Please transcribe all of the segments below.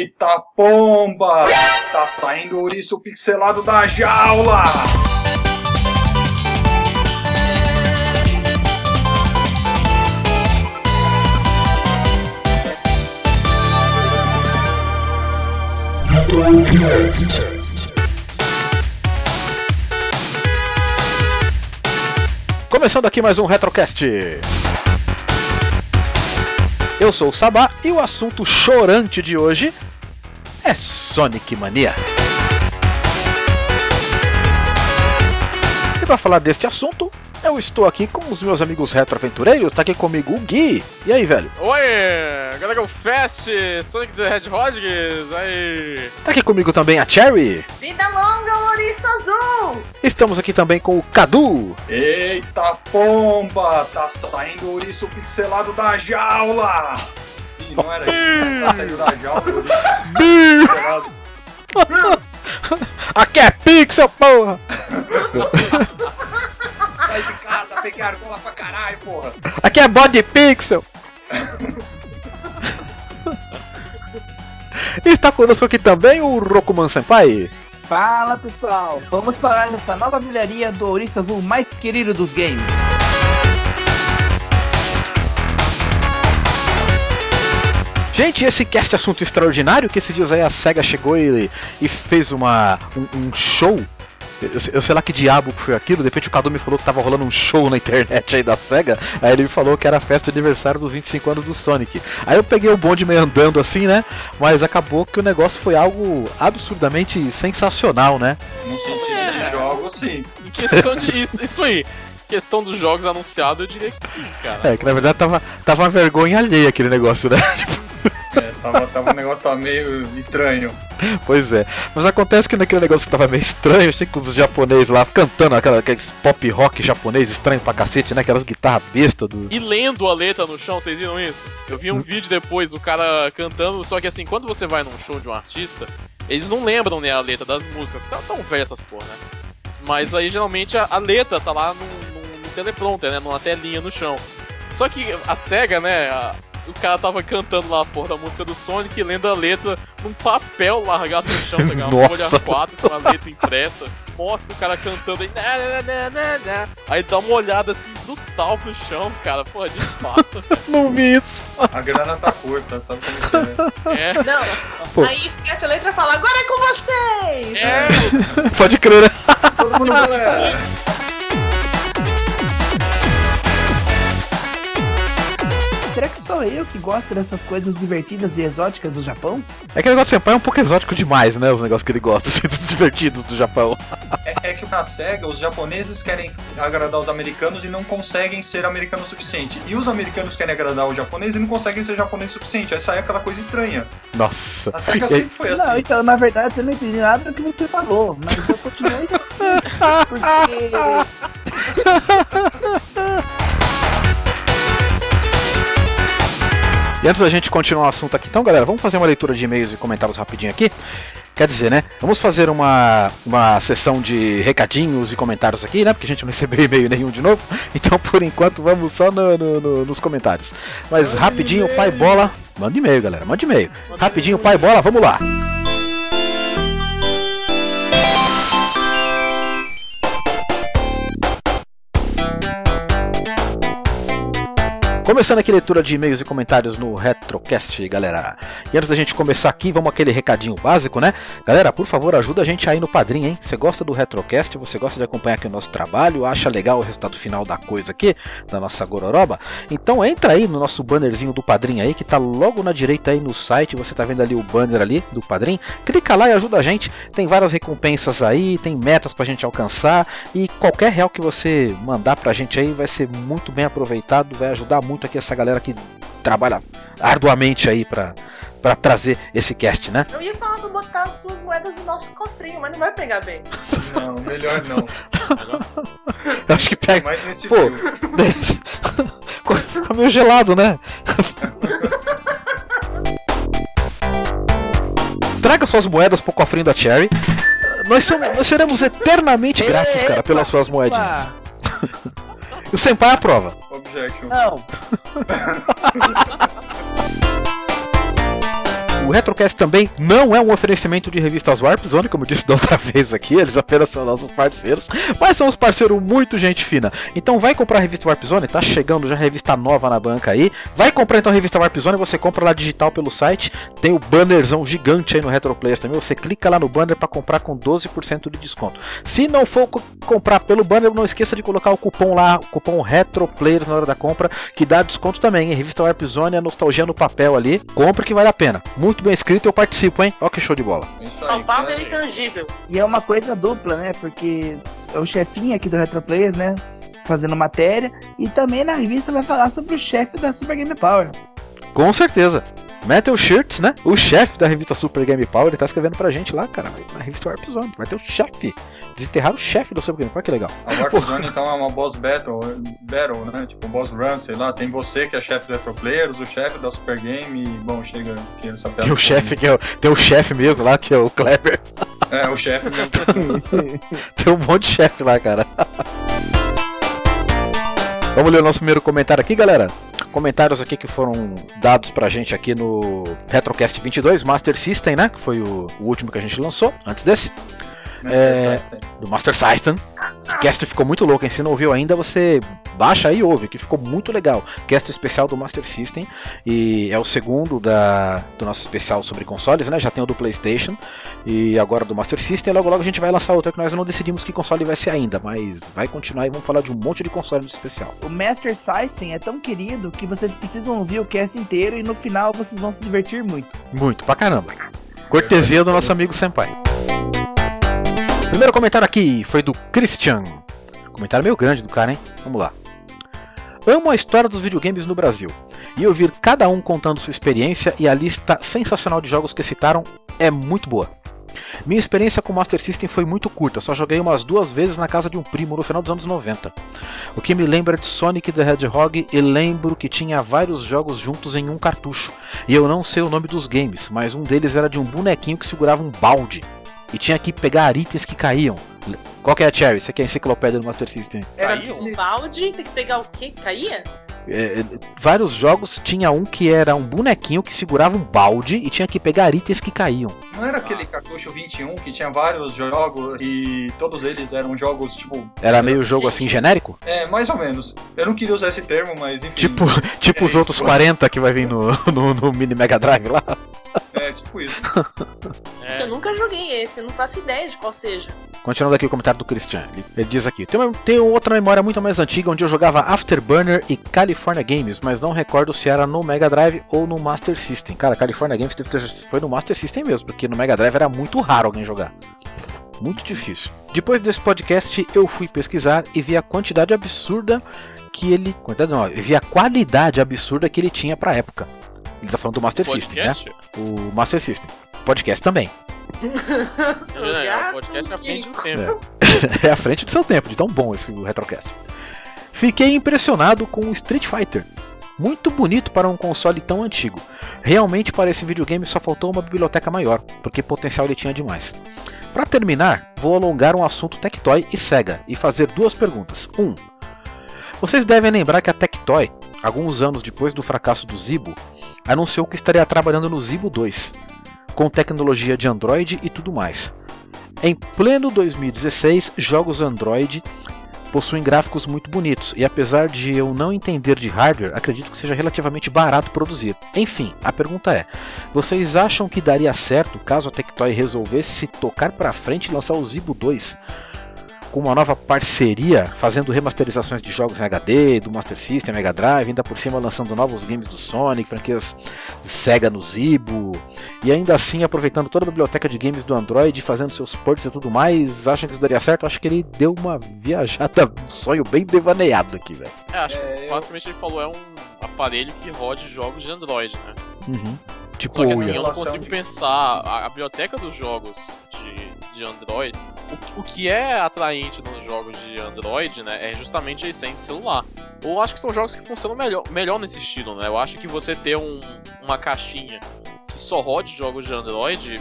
Eita pomba! Tá saindo o ouriço pixelado da jaula! Começando aqui mais um Retrocast. Eu sou o Sabá e o assunto chorante de hoje é Sonic Mania. E para falar deste assunto, eu estou aqui com os meus amigos retroaventureiros. Tá aqui comigo o Gui. E aí, velho? Oi, galera, o Fast, Sonic the Hedgehog, aí. Tá aqui comigo também a Cherry. Vida longa, ouriço azul! Estamos aqui também com o Cadu. Eita pomba! Tá saindo o ouriço pixelado da jaula! Ih, não era isso. Tá saindo da jaula. Aqui é Pixel, porra! Sai de casa, peguei argola pra caralho, porra! Aqui é Body Pixel! Está conosco aqui também o Rokuman Senpai. Fala pessoal, vamos falar dessa nova milharia do ouriço azul mais querido dos games. Gente, esse cast assunto extraordinário que esses dias aí a SEGA chegou e, e fez uma, um, um show. Eu, sei lá que diabo que foi aquilo, de repente o Cadu me falou que tava rolando um show na internet aí da SEGA, aí ele me falou que era a festa de aniversário dos 25 anos do Sonic. Aí eu peguei o bonde meio andando assim, né? Mas acabou que o negócio foi algo absurdamente sensacional, né? No sentido de jogo, sim. Em questão de. Isso, isso aí. Questão dos jogos anunciados, eu diria que sim, cara. É, que na verdade tava, tava uma vergonha alheia aquele negócio, né? Tipo, É, tava, tava, o negócio tava meio estranho. Pois é. Mas acontece que naquele negócio que tava meio estranho, achei que os japoneses lá cantando aquela, aqueles pop rock japonês estranho pra cacete, né? Aquelas guitarras besta do. E lendo a letra no chão, vocês viram isso? Eu vi um vídeo depois, o cara cantando, só que assim, quando você vai num show de um artista, eles não lembram né, a letra das músicas, tá tão velho essas porra, né? Mas aí geralmente a, a letra tá lá no, no, no teleprompter, né? Numa telinha no chão. Só que a SEGA, né? a- o cara tava cantando lá a porra da música do Sonic, lendo a letra num papel largado no chão, tá ligado? Uma folha Nossa. A4 com a letra impressa. Mostra o cara cantando aí. "Na, na, na, na, na". Aí dá uma olhada assim brutal pro chão, cara. Porra, disfarça. Não vi isso. A grana tá curta, sabe como é? É. Não, Pô. aí esquece a letra e fala, agora é com vocês! É, Pode crer, né? Todo mundo, galera! Será que sou eu que gosto dessas coisas divertidas e exóticas do Japão? É que o negócio do Senpai é um pouco exótico demais, né? Os negócios que ele gosta, assim, dos divertidos do Japão. É, é que na SEGA os japoneses querem agradar os americanos e não conseguem ser americanos o suficiente. E os americanos querem agradar os japoneses e não conseguem ser japoneses o suficiente. Aí sai aquela coisa estranha. Nossa. A SEGA sempre foi assim. Não, então na verdade eu não entendi nada do que você falou, mas eu continuo assim, porque E antes da gente continuar o assunto aqui, então, galera, vamos fazer uma leitura de e-mails e comentários rapidinho aqui. Quer dizer, né? Vamos fazer uma, uma sessão de recadinhos e comentários aqui, né? Porque a gente não recebeu e-mail nenhum de novo. Então, por enquanto, vamos só no- no- no- nos comentários. Mas rapidinho, pai bola. Manda e-mail, galera. Manda e-mail. Rapidinho, pai bola, vamos lá. Começando aqui a leitura de e-mails e comentários no Retrocast, galera. E antes da gente começar aqui, vamos aquele recadinho básico, né? Galera, por favor, ajuda a gente aí no Padrim, hein? Você gosta do Retrocast? Você gosta de acompanhar aqui o nosso trabalho? Acha legal o resultado final da coisa aqui, da nossa gororoba? Então entra aí no nosso bannerzinho do Padrim aí, que tá logo na direita aí no site. Você tá vendo ali o banner ali do Padrim? Clica lá e ajuda a gente. Tem várias recompensas aí, tem metas pra gente alcançar. E qualquer real que você mandar pra gente aí vai ser muito bem aproveitado, vai ajudar muito aqui essa galera que trabalha arduamente aí pra, pra trazer esse cast, né? Eu ia falar pra botar as suas moedas no nosso cofrinho, mas não vai pegar bem. Não, melhor não. Eu acho que pega. Mais nesse Pô. Fica meio gelado, né? Traga suas moedas pro cofrinho da Cherry. Nós, somos, nós seremos eternamente gratos, cara, pelas suas moedinhas. E o Senpai aprova. Objection. Não, O Retrocast também não é um oferecimento de revistas Warp Zone, como eu disse da outra vez aqui, eles apenas são nossos parceiros, mas são uns parceiros muito gente fina. Então vai comprar a revista Warp Zone, tá chegando já revista nova na banca aí. Vai comprar então a revista Warp Zone, você compra lá digital pelo site, tem o bannerzão gigante aí no Retroplayers também, você clica lá no banner para comprar com 12% de desconto. Se não for co- comprar pelo banner, não esqueça de colocar o cupom lá, o cupom Retroplayers na hora da compra, que dá desconto também, hein? Revista Warp Zone, a nostalgia no papel ali. Compre que vale a pena. Muito bem escrito, eu participo, hein? Ó que show de bola. Isso aí. Palpável e intangível. E é uma coisa dupla, né? Porque é o chefinho aqui do Retroplayers, né? Fazendo matéria. E também na revista vai falar sobre o chefe da Super Game Power. Com certeza. Metal Shirts, né? O chefe da revista Super Game Power, ele tá escrevendo pra gente lá, cara, na revista Warp Zone. Vai ter o chefe. Desenterrar o chefe do Super Game Power, que legal. A Warp Zone então é uma boss battle, battle, né? Tipo boss run, sei lá. Tem você que é chefe do Retro Players, o chefe da Super Game e, bom, chega aqui essa piada. Tem o chefe que é o, tem o chefe mesmo lá, que é o Kleber. É, o chefe mesmo. Tem um monte de chefe lá, cara. Vamos ler o nosso primeiro comentário aqui, galera. Comentários aqui que foram dados pra gente aqui no Retrocast 22, Master System, né? Que foi o, o último que a gente lançou, antes desse. É. do Master System. O cast ficou muito louco, hein? Se não ouviu ainda, você baixa aí e ouve, que ficou muito legal. Cast especial do Master System e é o segundo da, do nosso especial sobre consoles, né? Já tem o do PlayStation e agora do Master System. Logo logo a gente vai lançar outro que nós não decidimos que console vai ser ainda, mas vai continuar e vamos falar de um monte de console no especial. O Master System é tão querido que vocês precisam ouvir o cast inteiro e no final vocês vão se divertir muito. Muito, pra caramba. Cortesia do nosso amigo Senpai. Primeiro comentário aqui foi do Christian. Comentário meio grande do cara, hein? Vamos lá. Amo a história dos videogames no Brasil. E ouvir cada um contando sua experiência e a lista sensacional de jogos que citaram é muito boa. Minha experiência com Master System foi muito curta, só joguei umas duas vezes na casa de um primo no final dos anos 90. O que me lembra de Sonic the Hedgehog e lembro que tinha vários jogos juntos em um cartucho. E eu não sei o nome dos games, mas um deles era de um bonequinho que segurava um balde e tinha que pegar itens que caíam. Qual que é a Cherry? Você que é a enciclopédia do Master System? Era Caiu? Um balde, tem que pegar o quê? Caía? É, vários jogos tinha um que era um bonequinho que segurava um balde e tinha que pegar itens que caíam. Não era aquele cartucho 21 que tinha vários jogos e todos eles eram jogos, tipo. Era meio jogo assim genérico? É, mais ou menos. Eu não queria usar esse termo, mas enfim. Tipo, tipo É os outros isso. 40 que vai vir no, no, no Mini Mega Drive lá. É, tipo eu nunca joguei esse, eu não faço ideia de qual seja. Continuando aqui o comentário do Christian. Ele, ele diz aqui: tem, uma, tem outra memória muito mais antiga onde eu jogava Afterburner e California Games, mas não recordo se era no Mega Drive ou no Master System. Cara, California Games deve ter- foi no Master System mesmo, porque no Mega Drive era muito raro alguém jogar. Muito difícil. Depois desse podcast, eu fui pesquisar e vi a quantidade absurda que ele. Quantidade não, vi a qualidade absurda que ele tinha pra época. Ele tá falando do Master System, né? Podcast? O Master System. Podcast também. É, Gato o podcast é à frente do tempo. é à frente do seu tempo, de tão bom esse Retrocast. Fiquei impressionado com o Street Fighter. Muito bonito para um console tão antigo. Realmente para esse videogame só faltou uma biblioteca maior, porque potencial ele tinha demais. Para terminar, vou alongar um assunto Tectoy e Sega e fazer duas perguntas. 1. Um, vocês devem lembrar que a Tectoy, alguns anos depois do fracasso do Zibo, anunciou que estaria trabalhando no Zibo 2, com tecnologia de Android e tudo mais. Em pleno 2016, jogos Android possuem gráficos muito bonitos e apesar de eu não entender de hardware, acredito que seja relativamente barato produzir. Enfim, a pergunta é: vocês acham que daria certo caso a Tectoy resolvesse se tocar para frente e lançar o Zibo 2 com uma nova parceria, fazendo remasterizações de jogos em HD, do Master System, Mega Drive, ainda por cima lançando novos games do Sonic, franquias Sega no Zibo, e ainda assim aproveitando toda a biblioteca de games do Android, fazendo seus ports e tudo mais, acham que isso daria certo? Acho que ele deu uma viajada, um sonho bem devaneado aqui, velho. É, acho É, que basicamente ele falou é um aparelho que rode jogos de Android, né? Uhum. Tipo, Só que assim, eu não consigo pensar a, a biblioteca dos jogos de, de Android. O, o que é atraente nos jogos de Android, né, é justamente a essência de celular. Eu acho que são jogos que funcionam melhor, melhor nesse estilo, né? Eu acho que você ter um, uma caixinha que só rode jogos de Android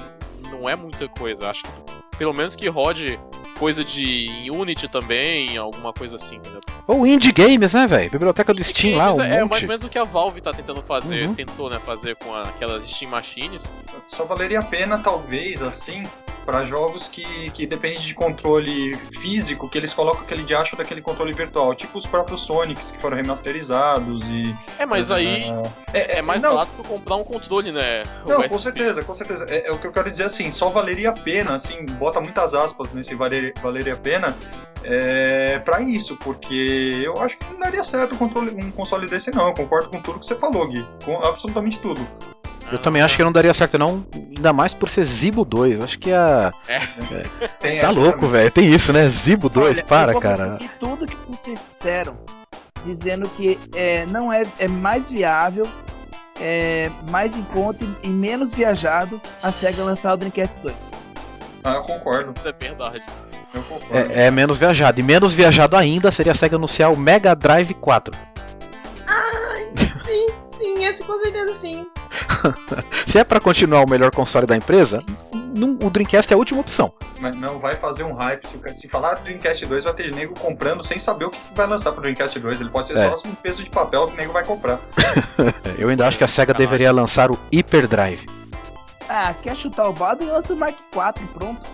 não é muita coisa. Eu Acho que pelo menos que rode coisa de Unity também, alguma coisa assim, entendeu? Ou indie games, né, velho? Biblioteca do Steam lá, um Isso é mais monte. ou menos o que a Valve tá tentando fazer, Uhum. tentou, né, fazer com aquelas Steam Machines. Só valeria a pena, talvez, assim, para jogos que, que dependem de controle físico, que eles colocam aquele diacho daquele controle virtual, tipo os próprios Sonics que foram remasterizados e. É, mas aí É, é mais não, barato que comprar um controle, né? Não, com certeza, com certeza. É, é o que eu quero dizer assim, só valeria a pena, assim, bota muitas aspas nesse valeria, valeria a pena é, para isso, porque eu acho que não daria certo um, controle, um console desse, não. Eu concordo com tudo que você falou, Gui. Com absolutamente tudo. Eu também acho que não daria certo, não. Ainda mais por ser Zibo 2. Acho que a. Tem Tá essa louco, velho. Tem isso, né? Zibo 2, Olha, para, cara. repetir tudo que vocês disseram, dizendo que é, não é, é mais viável, é mais em conta e- e menos viajado a SEGA lançar o Dreamcast 2. Ah, eu concordo, Isso é verdade. eu concordo. É, é menos viajado. E menos viajado ainda seria a SEGA anunciar o Mega Drive 4. Sim, esse com certeza sim. Se é pra continuar o melhor console da empresa, não- o Dreamcast é a última opção. Mas não vai fazer um hype. Se, falar do Dreamcast 2, vai ter nego comprando sem saber o que, que vai lançar pro Dreamcast 2. Ele pode ser É. só um peso de papel que o nego vai comprar. Eu ainda acho que a SEGA Caralho. deveria lançar o Hyper Drive. Ah, quer chutar o balde? Lança o Mark 4 pronto.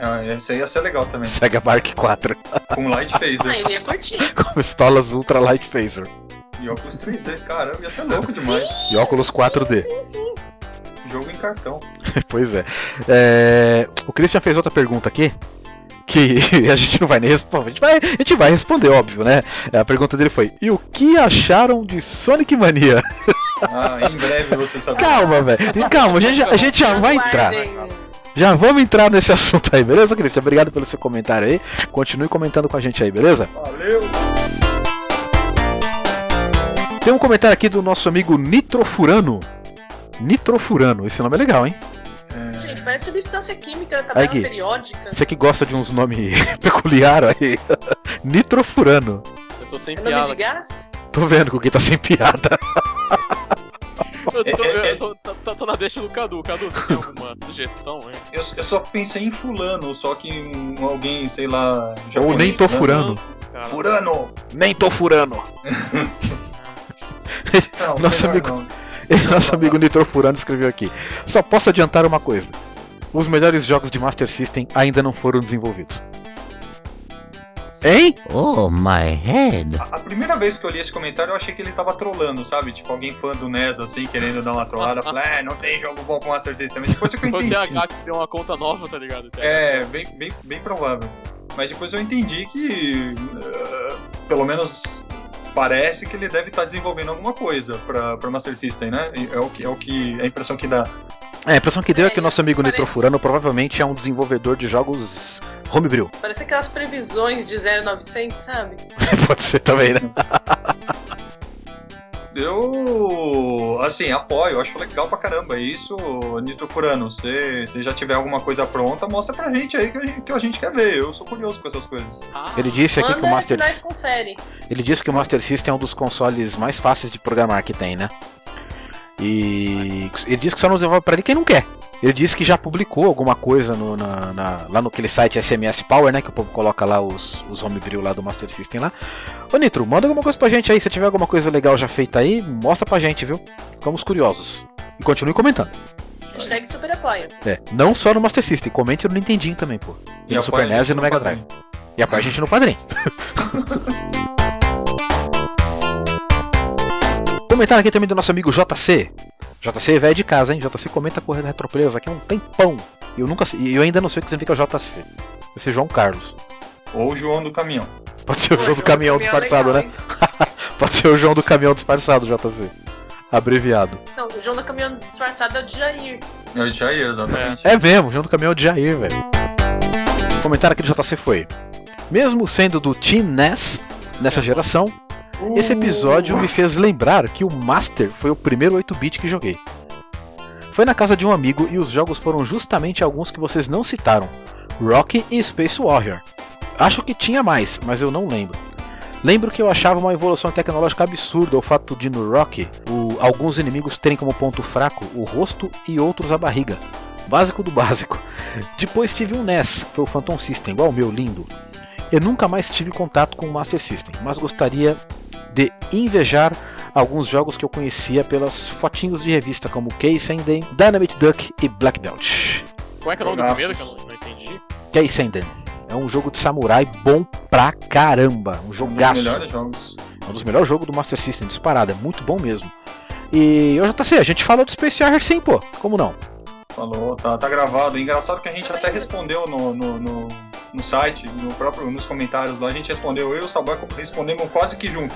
Ah, esse aí ia ser legal também. SEGA Mark 4. Com Light Ah, Phaser eu ia curtir. com pistolas Ultra Light Phaser. E óculos 3D. Caramba, ia ser louco demais. E óculos 4D. Sim, sim. Jogo em cartão. pois é. É, O Christian fez outra pergunta aqui. Que a gente não vai nem responder. A gente vai, a gente vai responder, óbvio, né? A pergunta dele foi: E o que acharam de Sonic Mania? Ah, em breve você sabe. Calma, velho. Calma, a gente, já- a gente já vai entrar. Já vamos entrar nesse assunto aí, beleza, Christian? Obrigado pelo seu comentário aí. Continue comentando com a gente aí, beleza? Valeu! Tem um comentário aqui do nosso amigo Nitrofurano. Nitrofurano, esse nome é legal, hein? Gente, parece substância química da Aí, tabela Gui. periódica. Você que gosta de uns nomes peculiar aí. Nitrofurano. Eu tô sem É nome piada. de gás? Tô vendo que o Gui tá sem piada. Eu tô, É, é, eu tô, tô- tô- na deixa do Cadu. Cadu, você tem alguma sugestão, hein? Eu, eu só pensei em fulano, só que um, alguém, sei lá. Ou japonês, nem tô furando. Cara, Furano! Nem tô furando. Não, Nosso amigo- não. Nosso amigo Nitrofurano escreveu aqui. Só posso adiantar uma coisa. Os melhores jogos de Master System ainda não foram desenvolvidos. Hein? Oh, my head. A, a primeira vez que eu li esse comentário, eu achei que ele tava trolando, sabe? Tipo, alguém fã do NES, assim, querendo dar uma trollada. Falei, é, não tem jogo bom com Master System. Mas depois que eu Foi o entendi. TH que deu uma conta nova, tá ligado? É, bem, bem, bem provável. Mas depois eu entendi que, eh, pelo menos, parece que ele deve estar desenvolvendo alguma coisa pra, pra Master System, né? É o que, é o que é a impressão que dá. É, a impressão que deu é que o nosso amigo Parece- Nitrofurano provavelmente é um desenvolvedor de jogos homebrew. Parece aquelas previsões de 0900, sabe? Pode ser também, né? Eu, assim, apoio, acho legal pra caramba. É isso, Nitro Furano. Se você já tiver alguma coisa pronta, mostra pra gente aí que a gente, que a gente quer ver. Eu sou curioso com essas coisas. Ah, Ele disse aqui que o que Master nós confere. Ele disse que o Master System é um dos consoles mais fáceis de programar que tem, né? E ele disse que só não desenvolve pra ele quem não quer. Ele disse que já publicou alguma coisa no, na, na- lá no aquele site SMS Power, né? Que o povo coloca lá os, os homebrew lá do Master System lá. Ô Nitro, manda alguma coisa pra gente aí. Se tiver alguma coisa legal já feita aí, mostra pra gente, viu? Ficamos curiosos. E continue comentando. Hashtag super apoio. É, não só no Master System, comente no Nintendinho também, pô. E, no apoia Super NES e no Mega. Drive. E apoia a gente no padrinho. Comentário aqui também do nosso amigo JC. JC é velho de casa, hein? JC comenta correndo Retroplayers aqui há um tempão. E eu nunca sei- eu ainda não sei o que significa JC. Deve ser João Carlos. Ou o João do caminhão. Pode ser o Pô, João do caminhão disfarçado, legal, né? Pode ser o João do caminhão disfarçado, JC. Abreviado. Não, o João do caminhão disfarçado é o de Jair. É o Jair, exatamente. É mesmo, João do caminhão de Jair, velho. O comentário aqui do JC foi: Mesmo sendo do Team NES nessa geração, Esse episódio me fez lembrar que o Master foi o primeiro 8-bit que joguei. Foi na casa de um amigo e os jogos foram justamente alguns que vocês não citaram: Rocky e Space Warrior. Acho que tinha mais, mas eu não lembro. Lembro que eu achava uma evolução tecnológica absurda o fato de no Rocky o- alguns inimigos terem como ponto fraco o rosto e outros a barriga. Básico do básico. Depois tive um NES, que foi o Phantom System, igual o meu lindo. Eu nunca mais tive contato com o Master System, mas gostaria de invejar alguns jogos que eu conhecia pelas fotinhos de revista como Keisenden, Dynamite Duck e Black Belt. Qual é que é o nome do primeiro que eu não, entendi? Keisenden é um jogo de samurai bom pra caramba, um Um dos jogaço. melhores jogos. É um dos melhores jogos do Master System, disparado, é muito bom mesmo. E eu já sei, a gente falou do Space Harrier sim, pô, como não? Falou, tá, tá gravado. Engraçado que a gente até respondeu no, no, no, no site, no próprio, nos comentários lá, a gente respondeu, eu e o Saboy respondemos quase que junto,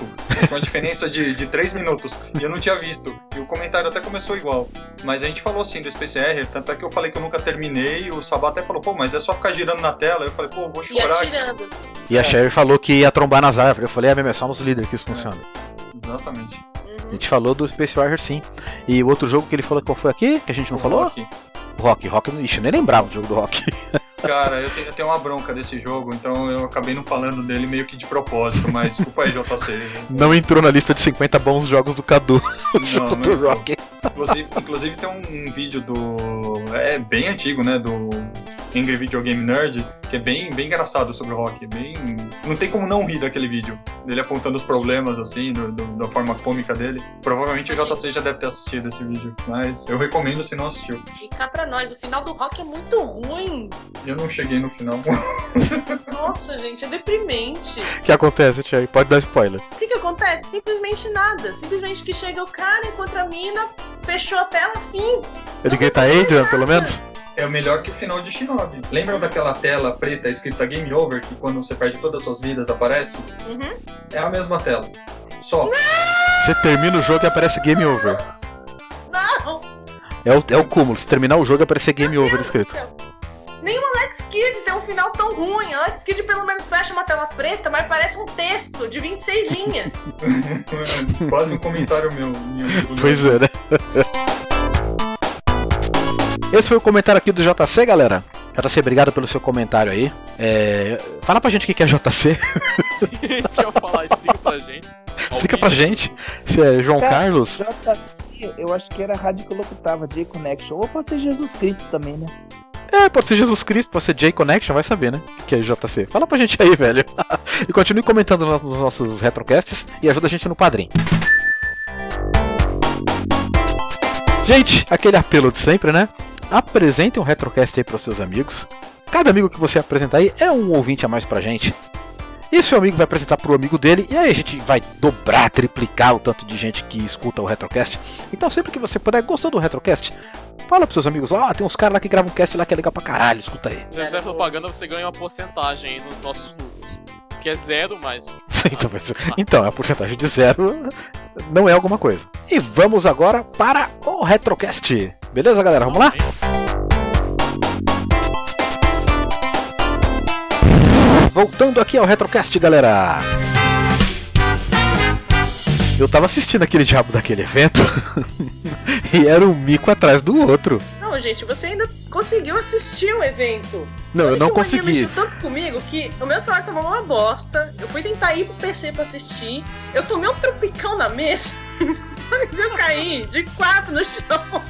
com a diferença de, de 3 minutos. E eu não tinha visto. E o comentário até começou igual. Mas a gente falou assim do Space Harrier, tanto é que eu falei que eu nunca terminei, e o Sabá até falou, pô, mas é só ficar girando na tela. Eu falei, pô, vou E chorar. aqui. atirando. E a Sherry falou que ia trombar nas árvores. Eu falei, é mesmo, é só nos líderes que isso funciona. Exatamente. A Uhum. gente falou do Space Warrior sim. E o outro jogo que ele falou qual foi aqui? Que a gente não falou? Aqui. O Rock. Rock, ixi, eu nem lembrava do jogo do Rock. Cara, eu tenho, eu tenho uma bronca desse jogo, então eu acabei não falando dele meio que de propósito, mas desculpa aí, JC. Não entrou na lista de 50 bons jogos do Cadu, o Não, jogo não do entrou. Rock. Inclusive, inclusive tem um, um vídeo do. É bem antigo, né? Do Angry Video Game Nerd, que é bem, bem engraçado sobre o rock. Bem. Não tem como não rir daquele vídeo. Dele apontando os problemas, assim, do- do- da forma cômica dele. Provavelmente o JC já deve ter assistido esse vídeo, mas eu recomendo se não assistiu. E cá pra nós, o final do rock é muito ruim. Eu não cheguei no final. Nossa, gente, é deprimente. O que acontece, Cherry? Pode dar spoiler. O que que acontece? Simplesmente nada. Simplesmente que chega o cara, encontra a mina, fechou a tela, fim. Ele grita Adrian, pelo menos? É o melhor que o final de Shinobi. Lembra daquela tela preta escrita Game Over, que quando você perde todas as suas vidas aparece? Uhum. É a mesma tela. Só. Você termina o jogo e aparece Game Over. Não! É o, é o cúmulo. Se terminar o jogo e aparecer Game Over Meu Deus do escrito. Nem o Alex Kidd tem um final tão ruim. Alex Kidd pelo menos fecha uma tela preta, mas parece um texto de 26 linhas. Quase um comentário meu. meu amigo Pois é, né? Esse foi o comentário aqui do JC, galera. JC, obrigado pelo seu comentário aí. É, Fala pra gente o que é JC. Isso que eu ia falar, explica pra gente. Explica pra gente se é João Cara, Carlos. JC, eu acho que era a rádio que eu locutava, J-Connection. Ou pode ser Jesus Cristo também, né? É, pode ser Jesus Cristo, pode ser J Connection, vai saber, né? O que é JC. Fala pra gente aí, velho. e continue comentando nos nos nossos retrocasts e ajuda a gente no padrinho. Gente, aquele apelo de sempre, né? Apresentem um retrocast aí pros seus amigos. Cada amigo que você apresentar aí é um ouvinte a mais pra gente. E seu amigo vai apresentar pro amigo dele, e aí a gente vai dobrar, triplicar o tanto de gente que escuta o Retrocast. Então sempre que você puder, gostou do Retrocast, fala pros seus amigos, ó, tem uns caras lá que gravam um cast lá que é legal pra caralho, escuta aí. Se você fizer propaganda, você ganha uma porcentagem aí nos nossos lucros. Que é zero, mas. então, mas- então, a porcentagem de zero não é alguma coisa. E vamos agora para o Retrocast. Beleza, galera? Vamos lá? Voltando aqui ao Retrocast, galera. Eu tava assistindo aquele diabo daquele evento e era um mico atrás do outro. Não, gente, você ainda conseguiu assistir o evento. Não, Só eu que não Mania consegui. mexeu tanto comigo que o meu celular tava uma bosta. Eu fui tentar ir pro PC pra assistir. Eu tomei um tropicão na mesa. Mas eu caí de quatro no chão.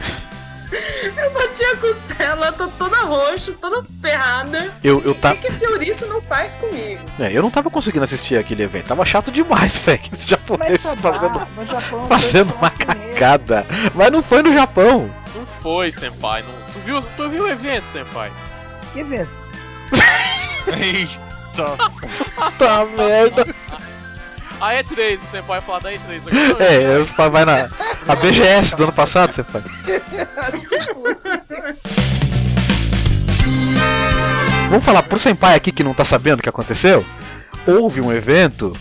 Eu bati a costela, tô toda roxa, toda ferrada. Eu, O eu, que, ta... que, que esse ouriço não faz comigo? é, eu não tava conseguindo assistir aquele evento. Tava chato demais, velho. Esse japonês tá fazendo, Japão, fazendo uma cagada. Mas não foi no Japão. Não foi, Senpai. Não... Tu, viu, tu viu o evento, Senpai? Que evento? Eita! Tá merda. A E3, o Senpai falar da E3. Agora, É, os pais vai na a BGS do ano passado, faz. Vamos falar pro senpai aqui que não tá sabendo o que aconteceu? Houve um evento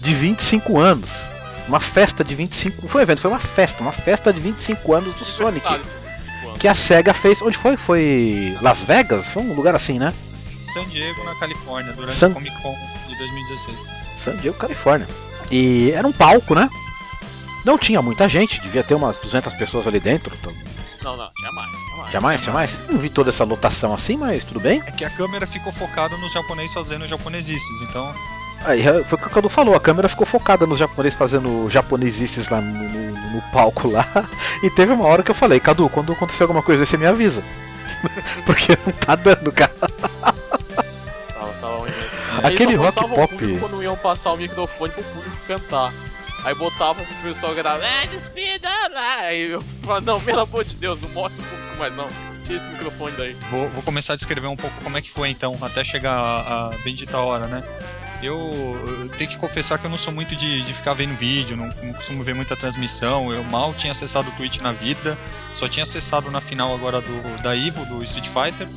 de 25 anos. Uma festa de 25. Não foi um evento, foi uma festa. Uma festa de 25 anos do Sonic. aniversário de 25 anos. Que a SEGA fez. Onde foi? Foi. Las Vegas? Foi um lugar assim, né? San Diego, na Califórnia, durante San- a Comic Con de 2016. San Diego, Califórnia. E era um palco, né? Não tinha muita gente, devia ter umas 200 pessoas ali dentro. então- Não, não, tinha mais. Tinha mais. Tinha mais? Tinha mais? Não vi toda essa lotação assim, mas tudo bem. É que a câmera ficou focada nos japoneses fazendo japonesices, então Aí é, foi o que o Cadu falou, a câmera ficou focada nos japoneses fazendo japonesices lá no, no- no palco lá. E teve uma hora que eu falei, Cadu, quando acontecer alguma coisa, você me avisa. Porque não tá dando, cara. Um evento. Aquele rock pop. o público quando iam passar o microfone pro público cantar. Aí botavam pro pessoal gravar, é, despida lá. Aí eu falava, não, pelo amor de Deus, não mostra o público mais não. Tira esse microfone daí. Vou, vou começar a descrever um pouco como é que foi então, até chegar a, a bendita hora, né? Eu, eu tenho que confessar que eu não sou muito de, de ficar vendo vídeo, não, não costumo ver muita transmissão. Eu mal tinha acessado o Twitch na vida, só tinha acessado na final agora do, da Evo, do Street Fighter.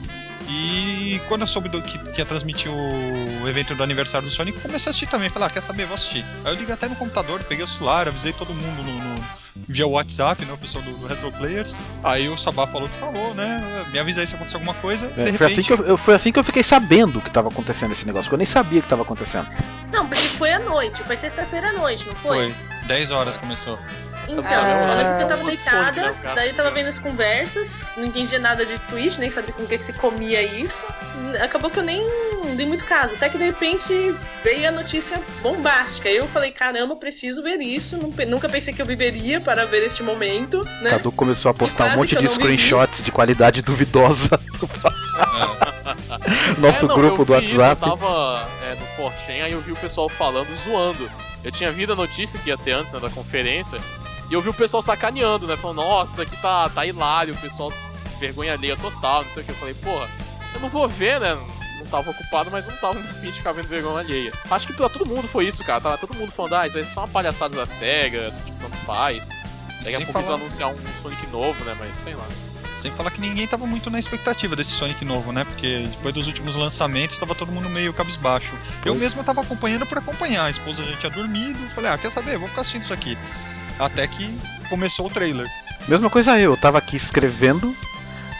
E quando eu soube do, que, que ia transmitir o evento do aniversário do Sonic, eu comecei a assistir também. Falei, ah, quer saber, vou assistir. Aí eu liguei até no computador, peguei o celular, avisei todo mundo no, no- via WhatsApp, né, o pessoal do, do Retro Players. Aí o Sabá falou que falou, né? Me avisa aí se acontecer alguma coisa. É, de foi, assim repente, que eu, eu- foi assim que eu fiquei sabendo que tava acontecendo esse negócio, que eu nem sabia que tava acontecendo. Não, porque foi à noite, foi sexta-feira à noite, não foi? foi 10 horas começou. Então, Ah, eu lembro que eu tava deitada, daí eu tava vendo as conversas, não entendia nada de Twitch, nem sabia com o que, que se comia isso. Acabou que eu nem dei muito caso, até que de repente veio a notícia bombástica. Eu falei, caramba, preciso ver isso, nunca pensei que eu viveria para ver este momento, né? Cadu começou a postar um monte de vivi. screenshots de qualidade duvidosa. Nosso É, não, grupo eu do vi isso, WhatsApp. eu tava é, no Fortune, aí eu vi o pessoal falando, zoando. Eu tinha visto a notícia que ia ter antes né, da conferência, e eu vi o pessoal sacaneando, né? Falando, nossa, aqui tá, tá hilário, o pessoal vergonha alheia total, não sei o que. Eu falei, porra, eu não vou ver, né? Não tava ocupado, mas não tava muito fim de ficar vendo vergonha alheia. Acho que pra todo mundo foi isso, cara. Tava todo mundo falando, ah, isso aí é só uma palhaçada da SEGA, tipo, tanto faz. Daqui a pouco eles falar- vão anunciar um Sonic novo, né? Mas sei lá. Sem falar que ninguém tava muito na expectativa desse Sonic novo, né? Porque depois dos últimos lançamentos tava todo mundo meio cabisbaixo. Eu mesmo tava acompanhando por acompanhar. A esposa já tinha dormido. Falei, ah, quer saber? Vou ficar assistindo isso aqui. Até que começou o trailer. Mesma coisa eu, eu tava aqui escrevendo,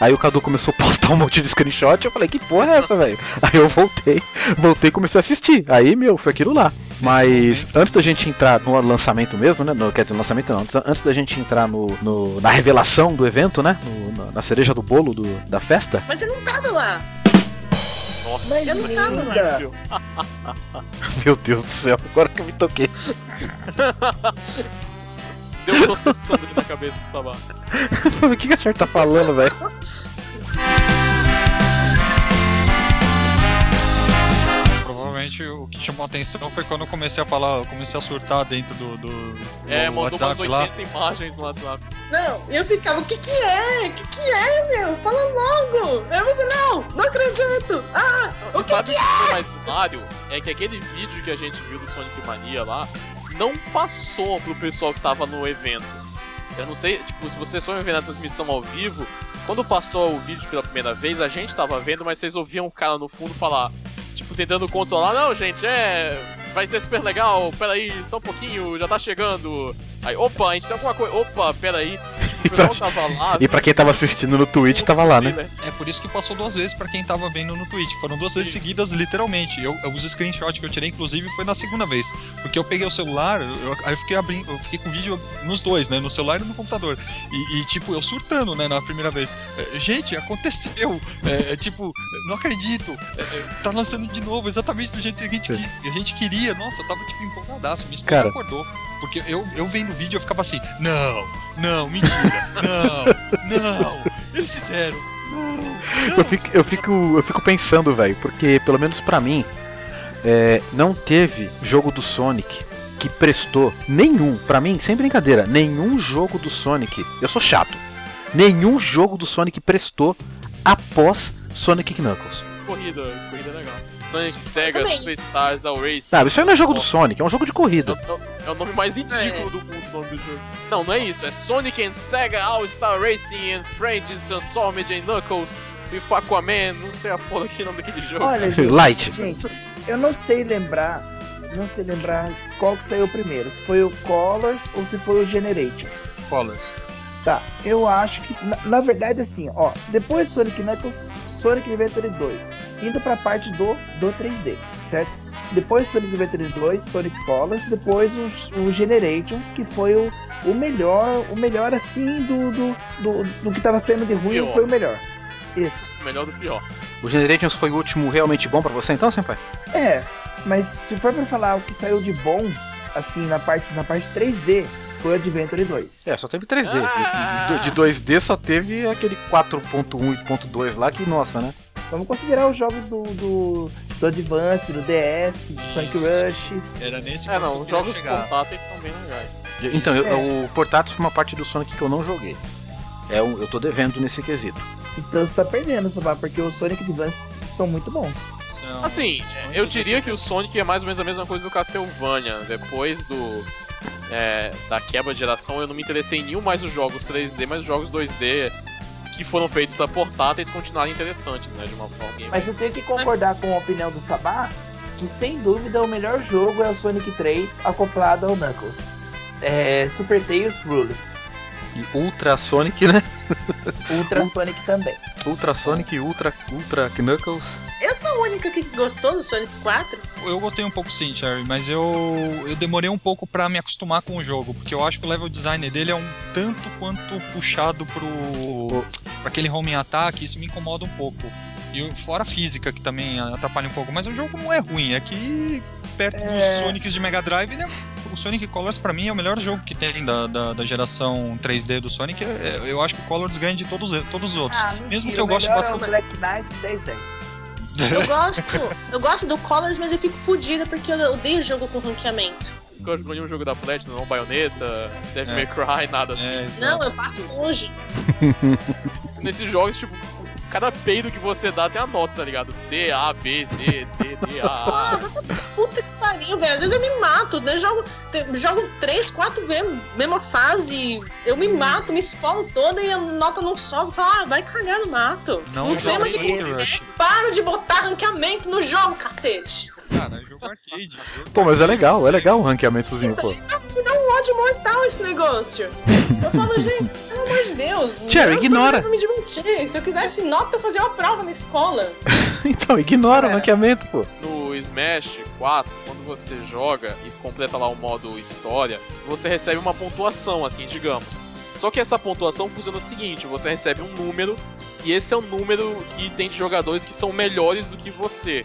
aí o Cadu começou a postar um monte de screenshot, eu falei, que porra é essa, velho? Aí eu voltei, voltei e comecei a assistir. Aí, meu, foi aquilo lá. Mas antes da gente entrar no lançamento mesmo, né? No, quer dizer, lançamento não, antes, antes da gente entrar no, no- na revelação do evento, né? no- na, na cereja do bolo do- da festa. Mas eu não tava lá. Nossa, Mas Eu não tava lá. Meu Deus do céu, agora que eu me toquei. deu um processando ali na cabeça do Sabá. o que, que a senhora tá falando, velho? Provavelmente o que chamou a atenção foi quando eu comecei a falar, eu comecei a surtar dentro do, do, do É, mandou umas WhatsApp 80 lá. imagens no WhatsApp. Não, eu ficava, o que que é? O que que é, meu? Fala logo! Eu falei, não, não acredito! Ah, o E que sabe que o que foi mais hilário? É que aquele vídeo que a gente viu do Sonic Mania lá não passou pro pessoal que tava no evento. Eu não sei, tipo, se vocês foram ver na transmissão ao vivo, quando passou o vídeo pela primeira vez, a gente tava vendo, mas vocês ouviam o cara no fundo falar, tipo, tentando controlar, não, gente, é. Vai ser super legal, peraí, só um pouquinho, já tá chegando. Aí, opa, a gente tem alguma coisa. Opa, peraí. Pessoal tava lá. E pra quem tava assistindo no Twitch, tava lá, né? É por isso que passou duas vezes pra quem tava vendo no Twitch. Foram duas vezes seguidas, literalmente. Eu, eu, os screenshots que eu tirei, inclusive, foi na segunda vez. Porque eu peguei o celular, eu, aí eu fiquei abrindo, eu fiquei com o vídeo nos dois, né? No celular e no computador. E, e, tipo, eu surtando, né, na primeira vez. É, gente, aconteceu! É, é, tipo, não acredito! É, é, tá lançando de novo, exatamente do jeito que a gente, que a gente queria. Nossa, eu tava tipo empolgadaço. Minha esposa Cara. acordou. Porque eu, eu vendo o vídeo eu ficava assim, não, não, mentira, não, não, eles fizeram, não, não. Eu fico, eu fico, eu fico pensando, velho, porque pelo menos pra mim, é, não teve jogo do Sonic que prestou nenhum, pra mim, sem brincadeira, nenhum jogo do Sonic. Eu sou chato. Nenhum jogo do Sonic prestou após Sonic Knuckles. Corrida, corrida legal. Sonic Sega. Superstars All Race. Sabe, isso aí não é jogo do Sonic, é um jogo de corrida. é o nome mais ridículo É. do mundo, o nome do jogo. Não, não é isso. É Sonic and Sega All-Star Racing and Friends Transformed in Knuckles with Aquaman. Não sei a porra que nome daquele jogo. Olha, gente, Light. gente, eu não sei lembrar, não sei lembrar qual que saiu primeiro, se foi o Colors ou se foi o Generations. Colors. Tá, eu acho que, na, na verdade, assim, ó, depois Sonic Knuckles, Sonic Adventure 2, indo pra parte do, do 3D, certo? Depois Sonic Adventure 2, Sonic Colors, depois o, o Generations, que foi o, o melhor, o melhor, assim, do, do, do, do que tava sendo de ruim, Pior. foi o melhor. Isso. Melhor do pior. O Generations foi o último realmente bom pra você então, Senpai? É, mas se for pra falar o que saiu de bom, assim, na parte, na parte 3D, foi o Adventure 2. É, só teve 3D. Ah! De, de 2D só teve aquele 4.1 e .2 lá que, nossa, né? Vamos considerar os jogos do, do do Advance, do DS, do Sonic Rush. Era nesse É, eu não, os jogos chegar. portáteis são bem legais. Então, eu- É. o portátil foi uma parte do Sonic que eu não joguei. É, um- eu tô devendo nesse quesito. Então você tá perdendo, Sabá, porque os Sonic Advance são muito bons. São- Assim, eu eu diria que o Sonic é mais ou menos a mesma coisa do Castlevania. Depois do é, da quebra de geração, eu não me interessei em nenhum mais dos jogos 3D, mas os jogos 2D que foram feitos pra portáteis continuarem interessantes, né? De uma forma. Mas eu tenho que concordar com a opinião do Sabá, que sem dúvida o melhor jogo é o Sonic 3 acoplado ao Knuckles. É, Super Tails Rules. E Ultra Sonic, né? Ultra Ul- Sonic também. Ultra Sonic, Ultra, Ultra Knuckles. Eu sou a única aqui que gostou do Sonic 4. Eu gostei um pouco sim, Cherry, mas eu, eu demorei um pouco pra me acostumar com o jogo, porque eu acho que o level design dele é um tanto quanto puxado pro pra aquele homing attack, isso me incomoda um pouco. E fora a física que também atrapalha um pouco, mas o jogo não é ruim, é que perto É. dos Sonics de Mega Drive, ele é- o Sonic Colors pra mim é o melhor jogo que tem da, da, da geração 3D do Sonic. É- é- eu acho que o Colors ganha de todos, todos os outros. Mesmo que eu goste bastante. É o Black Knight 10 10. Eu gosto, eu gosto do Colors, mas eu fico fodida porque eu odeio jogo com ranqueamento. Nunca jogou nenhum jogo da Platinum, não Bayonetta, Devil É. May Cry, nada assim. É. Não, eu passo longe. Nesses jogos, tipo, cada peido que você dá tem a nota, tá ligado? C, A, B, C, D, D, A, A. Puta que pariu, velho. Às vezes eu me mato, né? Jogo, jogo 3, 4 vezes, mesma fase. Eu me mato, me esfolo toda e a nota não sobe. Falo, ah, vai cagar no mato. Não, Não sei mais o que. Para de botar ranqueamento no jogo, cacete. Cara, é jogo arcade. jogo Pô, mas é legal, é legal o ranqueamentozinho, pô. Me dá um ódio mortal esse negócio. Eu falo, gente, pelo amor de Deus. Tô ignora. pra me divertir. Se eu quisesse nota, eu fazia uma prova na escola. Então, ignora o É. ranqueamento, pô. No Smash 4, quando você joga e completa lá o modo história, você recebe uma pontuação, assim, digamos. Só que essa pontuação funciona o seguinte: você recebe um número, e esse é o número que tem de jogadores que são melhores do que você.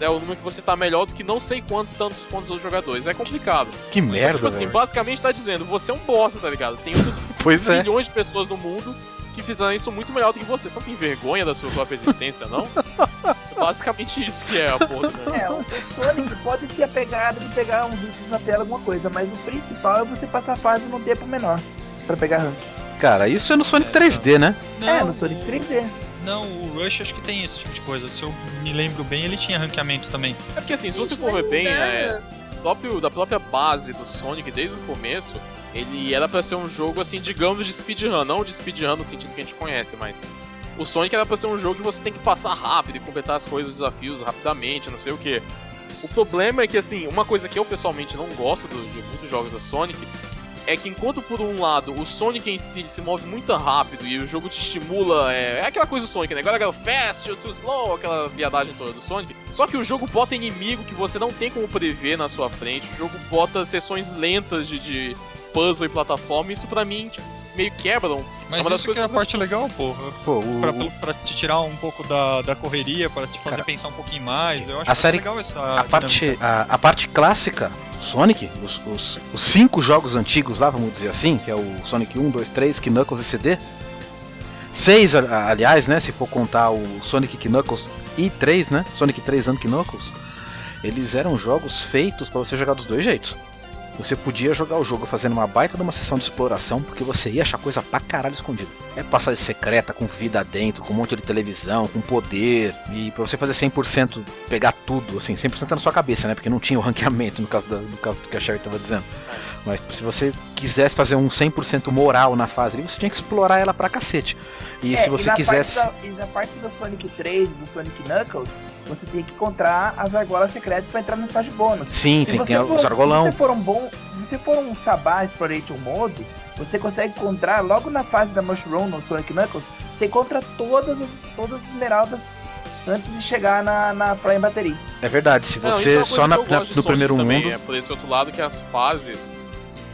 É o número que você tá melhor do que não sei quantos tantos quantos outros jogadores. É complicado. Que Então, merda, tipo assim, velho. basicamente tá dizendo, você é um bosta, tá ligado? Tem outros Pois é. milhões de pessoas no mundo que fizeram isso muito melhor do que você. Você não tem vergonha da sua própria existência, não? É basicamente isso que é a porra do negócio. É, o Sonic pode ter a pegada de pegar uns itens na tela, alguma coisa, mas o principal é você passar a fase num tempo menor pra pegar rank. Cara, isso é no Sonic É, 3D, né? é, Não, no Sonic o- 3D. Não, o Rush acho que tem esse tipo de coisa. Se eu me lembro bem, ele tinha ranqueamento também. É porque assim, se você for ver bem, é, dá. próprio, da própria base do Sonic, desde o começo, ele era pra ser um jogo, assim, digamos, de speedrun. Não de speedrun no sentido que a gente conhece, mas... O Sonic era pra ser um jogo que você tem que passar rápido e completar as coisas, os desafios rapidamente, não sei o que. O problema é que, assim, uma coisa que eu pessoalmente não gosto do- de muitos jogos da Sonic é que enquanto por um lado o Sonic em si se move muito rápido e o jogo te estimula, é, é aquela coisa do Sonic, né? Agora aquela fast, ou too slow, aquela viadagem toda do Sonic. Só que o jogo bota inimigo que você não tem como prever na sua frente, o jogo bota sessões lentas de, de puzzle e plataforma, e isso pra mim tipo, meio quebra um- Mas uma das isso que é a coisas parte legal, porra. Pô, o, Pra, pra te tirar um pouco da, da correria, pra te fazer Cara, pensar um pouquinho mais. Eu acho a que série- legal essa a, parte, a, a parte clássica Sonic, os, os, os cinco jogos antigos lá, vamos dizer assim, que é o Sonic 1, 2, 3, Knuckles e CD. Seis, aliás, né, se for contar o Sonic Knuckles e 3, né, Sonic 3 and Knuckles, eles eram jogos feitos para você jogar dos dois jeitos. Você podia jogar o jogo fazendo uma baita de uma sessão de exploração, porque você ia achar coisa pra caralho escondida. É passagem secreta, com vida dentro, com um monte de televisão, com poder. E pra você fazer 100%, pegar tudo, assim, 100% na sua cabeça, né? Porque não tinha o ranqueamento, no caso, da, no caso do que a Sherry tava dizendo. Mas se você quisesse fazer um 100% moral na fase ali, você tinha que explorar ela pra cacete. E É, se você na quisesse. Da, e na parte do Sonic 3 do Sonic Knuckles, você tem que encontrar as argolas secretas pra entrar no estágio bônus. Sim, Se tem que ter for- os argolão. Se você for um bom. Se você for um Sabá Exploration Mode, você consegue encontrar logo na fase da Mushroom no Sonic Knuckles, você encontra todas as, todas as esmeraldas antes de chegar na, na Flying Bateria. É verdade, se Não, é você uma coisa só na, na- no Sonic primeiro também, mundo. É por esse outro lado que as fases,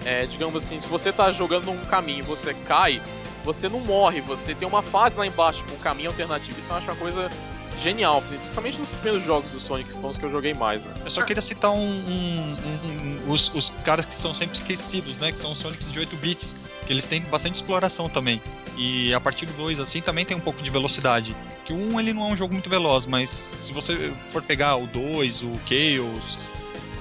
é, digamos assim, se você tá jogando num caminho e você cai, você não morre, você tem uma fase lá embaixo com um caminho alternativo. Isso eu acho uma coisa genial, principalmente nos primeiros jogos do Sonic, que foram os que eu joguei mais, né? Eu só queria citar um, um- um- os, os caras que são sempre esquecidos, né? Que são os Sonics de 8 bits. que eles têm bastante exploração também. E a partir do 2, assim, também tem um pouco de velocidade. Que o 1 ele não é um jogo muito veloz, mas se você for pegar o 2, o Chaos,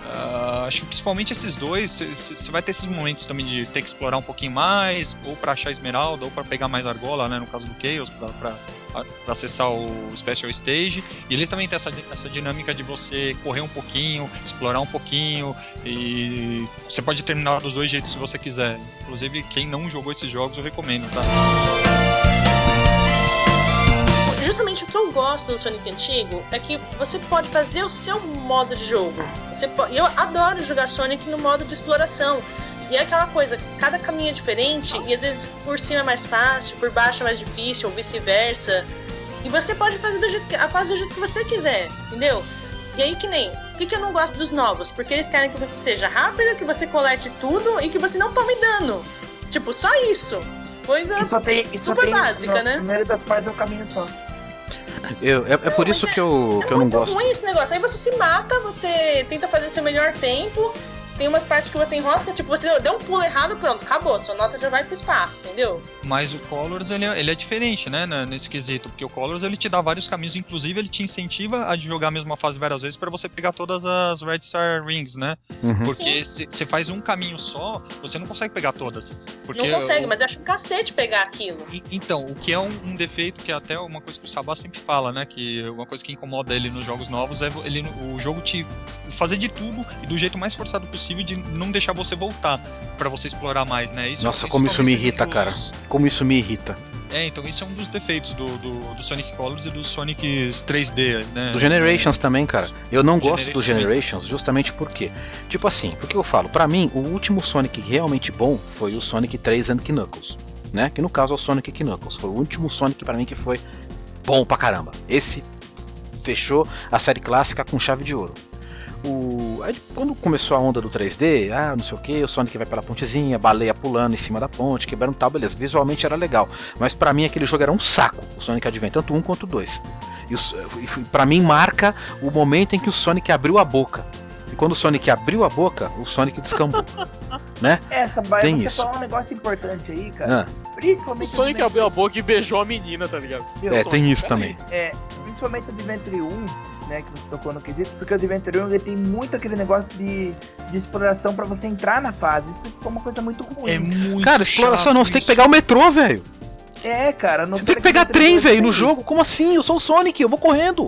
ah, acho que principalmente esses dois, você vai ter esses momentos também de ter que explorar um pouquinho mais, ou para achar esmeralda, ou para pegar mais argola, né, no caso do Chaos, para acessar o Special Stage. E ele também tem essa, essa dinâmica de você correr um pouquinho, explorar um pouquinho, e você pode terminar dos dois jeitos se você quiser. Inclusive, quem não jogou esses jogos, eu recomendo, tá? Justamente o que eu gosto do Sonic antigo é que você pode fazer o seu modo de jogo. Você pode... Eu adoro jogar Sonic no modo de exploração. E é aquela coisa, cada caminho é diferente, e às vezes por cima é mais fácil, por baixo é mais difícil, ou vice-versa. E você pode fazer do jeito que, a fase do jeito que você quiser, entendeu? E aí que nem, o que, que eu não gosto dos novos? Porque eles querem que você seja rápido, que você colete tudo e que você não tome dano. Tipo, só isso. Coisa E só tem, e só super tem básica, no, né? No meio das partes é um caminho só. Eu, é, é por Não, isso mas que eu, É que eu não muito gosto. ruim esse negócio. Aí você se mata, você tenta fazer o seu melhor tempo. Tem umas partes que você enrosca, tipo, você deu- um pulo errado, pronto, acabou. Sua nota já vai pro espaço, entendeu? Mas o Colors ele é, ele é diferente, né, né, nesse quesito, porque o Colors ele te dá vários caminhos, inclusive ele te incentiva a jogar a mesma fase várias vezes para você pegar todas as Red Star Rings, né? Uhum. Porque se você faz um caminho só, você não consegue pegar todas. Porque não consegue, o- mas eu acho um cacete pegar aquilo. E- Então, o que é um, um defeito que é até uma coisa que o Sabá sempre fala, né? Que uma coisa que incomoda ele nos jogos novos é ele, o jogo te fazer de tudo e do jeito mais forçado possível de não deixar você voltar pra você explorar mais, né? Isso, Nossa, como isso me irrita, um cara. dos- Como isso me irrita. É, então isso é um dos defeitos do, do, do Sonic Colors e dos Sonics 3D, né? Do Generations também, cara. Eu não gosto do Generations Generations justamente porque, tipo assim, porque eu falo, pra mim, o último Sonic realmente bom foi o Sonic 3 and Knuckles, né? Que no caso é o Sonic Knuckles. Foi o último Sonic pra mim que foi bom pra caramba. Esse fechou a série clássica com chave de ouro. O... aí, quando começou a onda do 3D, ah, não sei o que, o Sonic vai pela pontezinha, baleia pulando em cima da ponte, quebrando tal, beleza. Visualmente era legal. Mas pra mim aquele jogo era um saco, o Sonic Advent, tanto um quanto dois. E, e pra mim marca o momento em que o Sonic abriu a boca. E quando o Sonic abriu a boca, o Sonic descambou. né? Essa vai Tem você isso. falar um negócio importante aí, cara. Ah, O Sonic abriu a boca e beijou a menina, tá ligado? é, Sonic, tem isso também. É, principalmente o Adventure 1, né, que você tocou no quesito, porque o Adventure 1 ele tem muito aquele negócio de, de exploração pra você entrar na fase. Isso ficou uma coisa muito ruim. É muito Cara, exploração chato não, você tem que isso. pegar o metrô, velho. É, cara, no Você tem que pegar trem, 2 velho, no isso. jogo. Como assim? Eu sou o Sonic, eu vou correndo.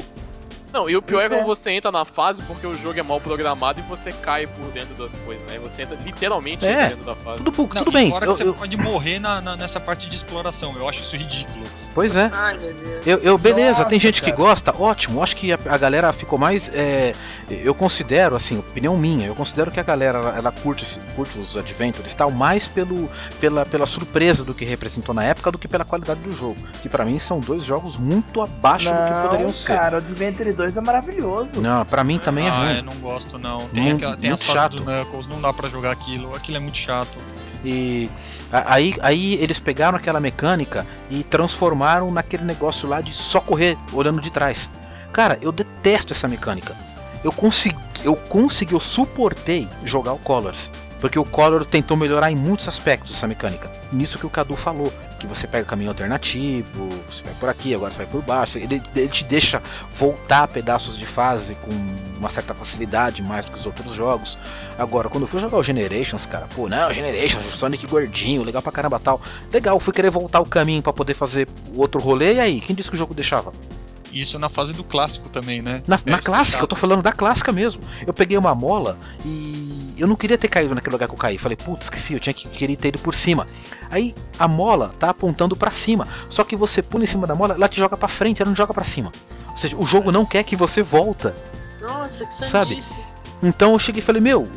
Não, e o pior é Pois é. quando você entra na fase porque o jogo é mal programado e você cai por dentro das coisas, né? Você entra literalmente É. dentro da fase. Tudo, Não, tudo e bem. fora eu- que você eu- pode morrer na, na- nessa parte de exploração. Eu acho isso ridículo. pois é. Ai, meu Deus. Eu, eu- beleza, tem Nossa, gente que cara. gosta, ótimo. Acho que a, a galera ficou mais. é, eu considero, assim, opinião minha, eu considero que a galera ela, curte, curte os Adventures tal, mais pelo, pela, pela surpresa do que representou na época do que pela qualidade do jogo. Que pra mim são dois jogos muito abaixo do que poderiam Não, ser. cara, o Adventure 2 é maravilhoso. Não, pra mim também é ah, ruim. eu não gosto, não. Tem, Muito- aquela, tem as fases chato. do Knuckles, não dá pra jogar aquilo. Aquilo é muito chato. E aí, aí eles pegaram aquela mecânica e transformaram naquele negócio lá de só correr olhando de trás. Cara, eu detesto essa mecânica. Eu consegui, eu consegui, eu suportei jogar o Colors. Porque o Colors tentou melhorar em muitos aspectos essa mecânica. Nisso que o Cadu falou, que você pega caminho alternativo, você vai por aqui, agora você vai por baixo. Ele, ele te deixa voltar pedaços de fase com uma certa facilidade mais do que os outros jogos. Agora, quando eu fui jogar o Generations, cara, pô, não, Generations, o Sonic gordinho, legal pra caramba tal. Legal, fui querer voltar o caminho pra poder fazer o outro rolê, e aí? Quem disse que o jogo deixava? E Isso na fase do clássico também, né? Na, É, na clássica, é eu tô falando da clássica mesmo. Eu peguei uma mola e eu não queria ter caído naquele lugar que eu caí. Falei, putz, esqueci, eu tinha que querer ter ido por cima. Aí a mola tá apontando pra cima. Só que você pula em cima da mola, ela te joga pra frente, ela não joga pra cima. Ou seja, o jogo não quer que você volta. Nossa, que Sabe? Então eu cheguei e falei, meu,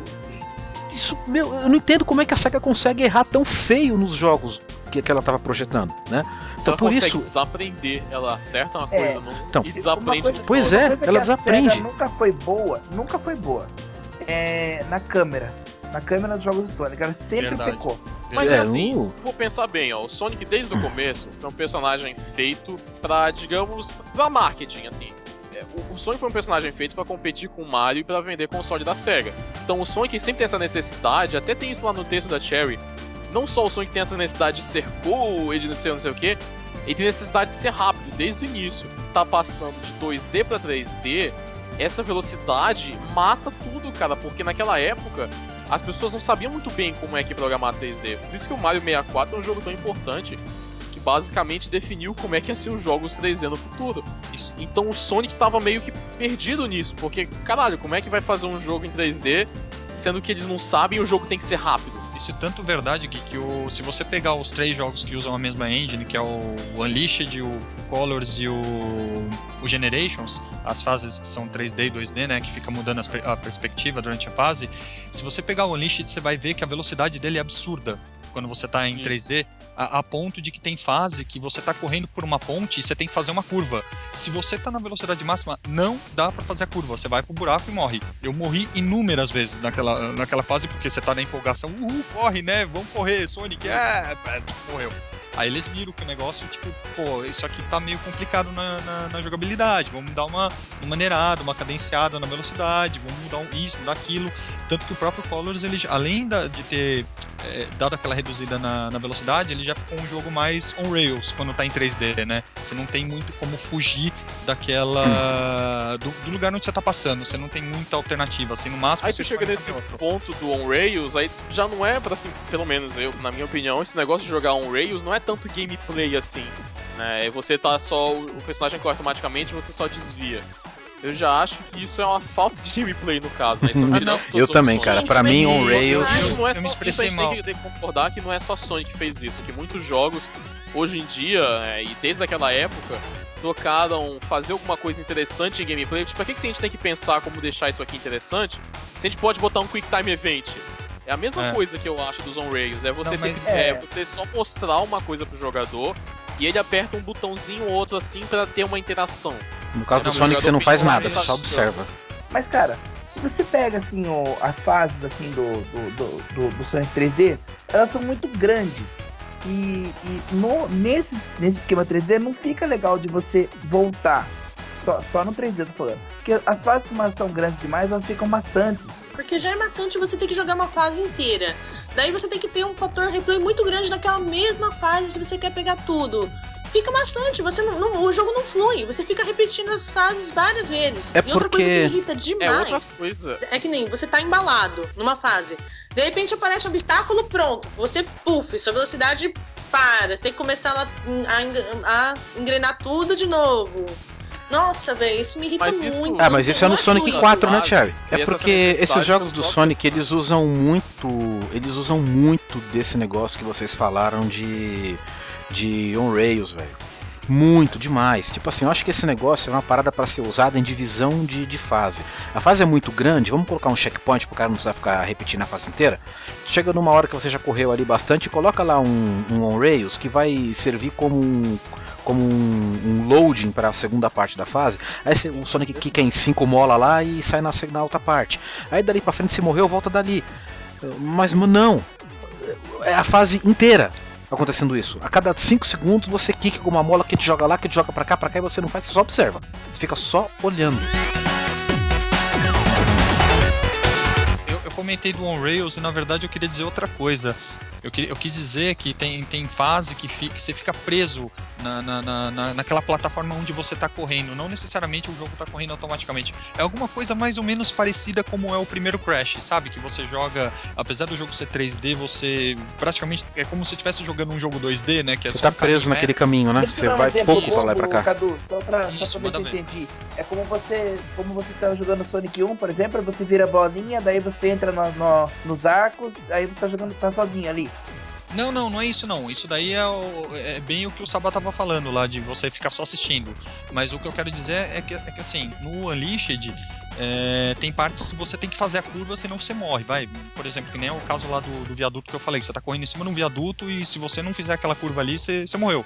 isso, meu, eu não entendo como é que a SEGA consegue errar tão feio nos jogos que, que ela tava projetando, né? Então ela por consegue isso, desaprender. Ela acerta uma É. coisa não, Então, e desaprende coisa- Pois é, ela desaprende. SEGA nunca foi boa, nunca foi boa. É na câmera. Na câmera dos jogos do Sonic. Ela sempre Verdade. pecou. Mas É, é assim, o- se tu for pensar bem, ó, o Sonic desde o começo foi um personagem feito pra, digamos, pra marketing, assim. É, o- O Sonic foi um personagem feito pra competir com o Mario e pra vender console da SEGA. Então o Sonic sempre tem essa necessidade, até tem isso lá no texto da Cherry, não só o Sonic tem essa necessidade de ser cool e de não sei, não sei o que, ele tem necessidade de ser rápido desde o início. Tá passando de 2D para 3D, essa velocidade mata tudo, cara, porque naquela época as pessoas não sabiam muito bem como é que programar 3D. Por isso que o Mario 64 é um jogo tão importante, que basicamente definiu como é que ia ser os jogos 3D no futuro. Então o Sonic tava meio que perdido nisso, porque, caralho, como é que vai fazer um jogo em 3D, sendo que eles não sabem e o jogo tem que ser rápido? Isso é tanto verdade que, que o, se você pegar os três jogos que usam a mesma engine, que é o Unleashed, o Colors e o, o Generations, as fases que são 3D e 2D, né, que fica mudando a perspectiva durante a fase, se você pegar o Unleashed, você vai ver que a velocidade dele é absurda quando você tá em Isso. 3D, a, a ponto de que tem fase que você tá correndo por uma ponte e você tem que fazer uma curva. Se você tá na velocidade máxima, não dá pra fazer a curva, você vai pro buraco e morre. Eu morri inúmeras vezes naquela, naquela fase porque você tá na empolgação, uhul, corre, né? Vamos correr, Sonic, é, pá, morreu. Aí eles viram que o negócio, tipo, pô, isso aqui tá meio complicado na, na, na jogabilidade, vamos dar uma, uma maneirada, uma cadenciada na velocidade, vamos mudar um- isso, mudar aquilo. Tanto que o próprio Colors, ele, além da- de ter é, dado aquela reduzida na, na velocidade, ele já ficou um jogo mais on rails quando tá em 3D, né? Você não tem muito como fugir daquela. do, do lugar onde você tá passando, você não tem muita alternativa, assim, no máximo Aí você chega nesse outro. ponto do on-rails, aí já não é pra, assim, pelo menos eu, na minha opinião, esse negócio de jogar on-rails não é tanto gameplay assim, né? Você tá só, o o personagem corre automaticamente e você só desvia. Eu já acho que isso é uma falta de gameplay no caso, né? Tira todas Eu também, cara. Pra mim, on rails. Mas não é Eu me só expressei isso, a gente mal. tem que, tem que concordar que não é só Sonic que fez isso, que muitos jogos, hoje em dia, é, e desde aquela época, tocaram fazer alguma coisa interessante em gameplay. Tipo, pra que, que a gente tem que pensar como deixar isso aqui interessante? Se a gente pode botar um Quick Time Event. É a mesma É. coisa que eu acho dos on-rails. É você, Não, ter é, É. você só mostrar uma coisa pro jogador e ele aperta um botãozinho ou outro assim pra ter uma interação. No caso do Sonic, você não faz nada, você só observa. Mas, cara, se você pega, assim, o- as fases, assim, do, do, do, do, do Sonic 3D, elas são muito grandes. E, e no, nesse, nesse esquema 3D não fica legal de você voltar. Só, só no 3D, eu tô falando. Porque as fases, como elas são grandes demais, elas ficam maçantes. Porque já é maçante você ter que jogar uma fase inteira. Daí você tem que ter um fator replay muito grande daquela mesma fase se você quer pegar tudo. Fica maçante, você não, não- o jogo não flui, você fica repetindo as fases várias vezes. É e outra coisa que me irrita É outra demais coisa. é que nem você tá embalado numa fase. De repente aparece um obstáculo, pronto. Você, puff, sua velocidade para. Você tem que começar a, a, a engrenar tudo de novo. Nossa, velho, isso me irrita Mas isso- muito. Ah, mas isso é no Sonic fluido. 4, né, Thiago? É porque esses jogos do Sonic, eles usam muito. Eles usam muito desse negócio que vocês falaram de. de on-rails, velho. Muito, demais. Tipo assim, eu acho que esse negócio é uma parada pra ser usada em divisão de, de fase. A fase é muito grande, vamos colocar um checkpoint pro cara não precisar ficar repetindo a fase inteira. Chega numa hora que você já correu ali bastante, coloca lá um, um on-rails que vai servir como um, como um, um loading para a segunda parte da fase. Aí você- o Sonic quica em 5 mola lá e sai na, na outra parte. Aí dali pra frente se morreu, volta dali. Mas não. É a fase inteira acontecendo isso. A cada 5 segundos você quica com uma mola que te joga lá, que te joga pra cá, pra cá e você não faz, você só observa. Você fica só olhando. Eu comentei do On Rails e na verdade eu queria dizer outra coisa. Eu, queria- eu quis dizer que tem, tem fase que, fi- que você fica preso na, na, na- na- naquela plataforma onde você está correndo. Não necessariamente o jogo está correndo automaticamente. É alguma coisa mais ou menos parecida como é o primeiro Crash, sabe? Que você joga, apesar do jogo ser 3D, você praticamente é como se estivesse jogando um jogo 2D, né? Que é Você tá um caminho preso naquele caminho, né? Você um vai exemplo pouco pra lá e pra bobo, cá. Cadu, só só pra ver se eu entendi. É como você, como você tá jogando Sonic 1, por exemplo, aí você vira a bolinha, daí você entra no, no- nos arcos, aí você tá jogando, tá sozinho ali. Não, não, não é isso não. Isso daí é, o- é bem o que o Sabá tava falando lá, de você ficar só assistindo. Mas o que eu quero dizer é que, é que assim, no Unleashed, é, tem partes que você tem que fazer a curva, senão você morre, vai. Por exemplo, que nem é o caso lá do, do viaduto que eu falei, que você tá correndo em cima de um viaduto e se você não fizer aquela curva ali, você, você morreu.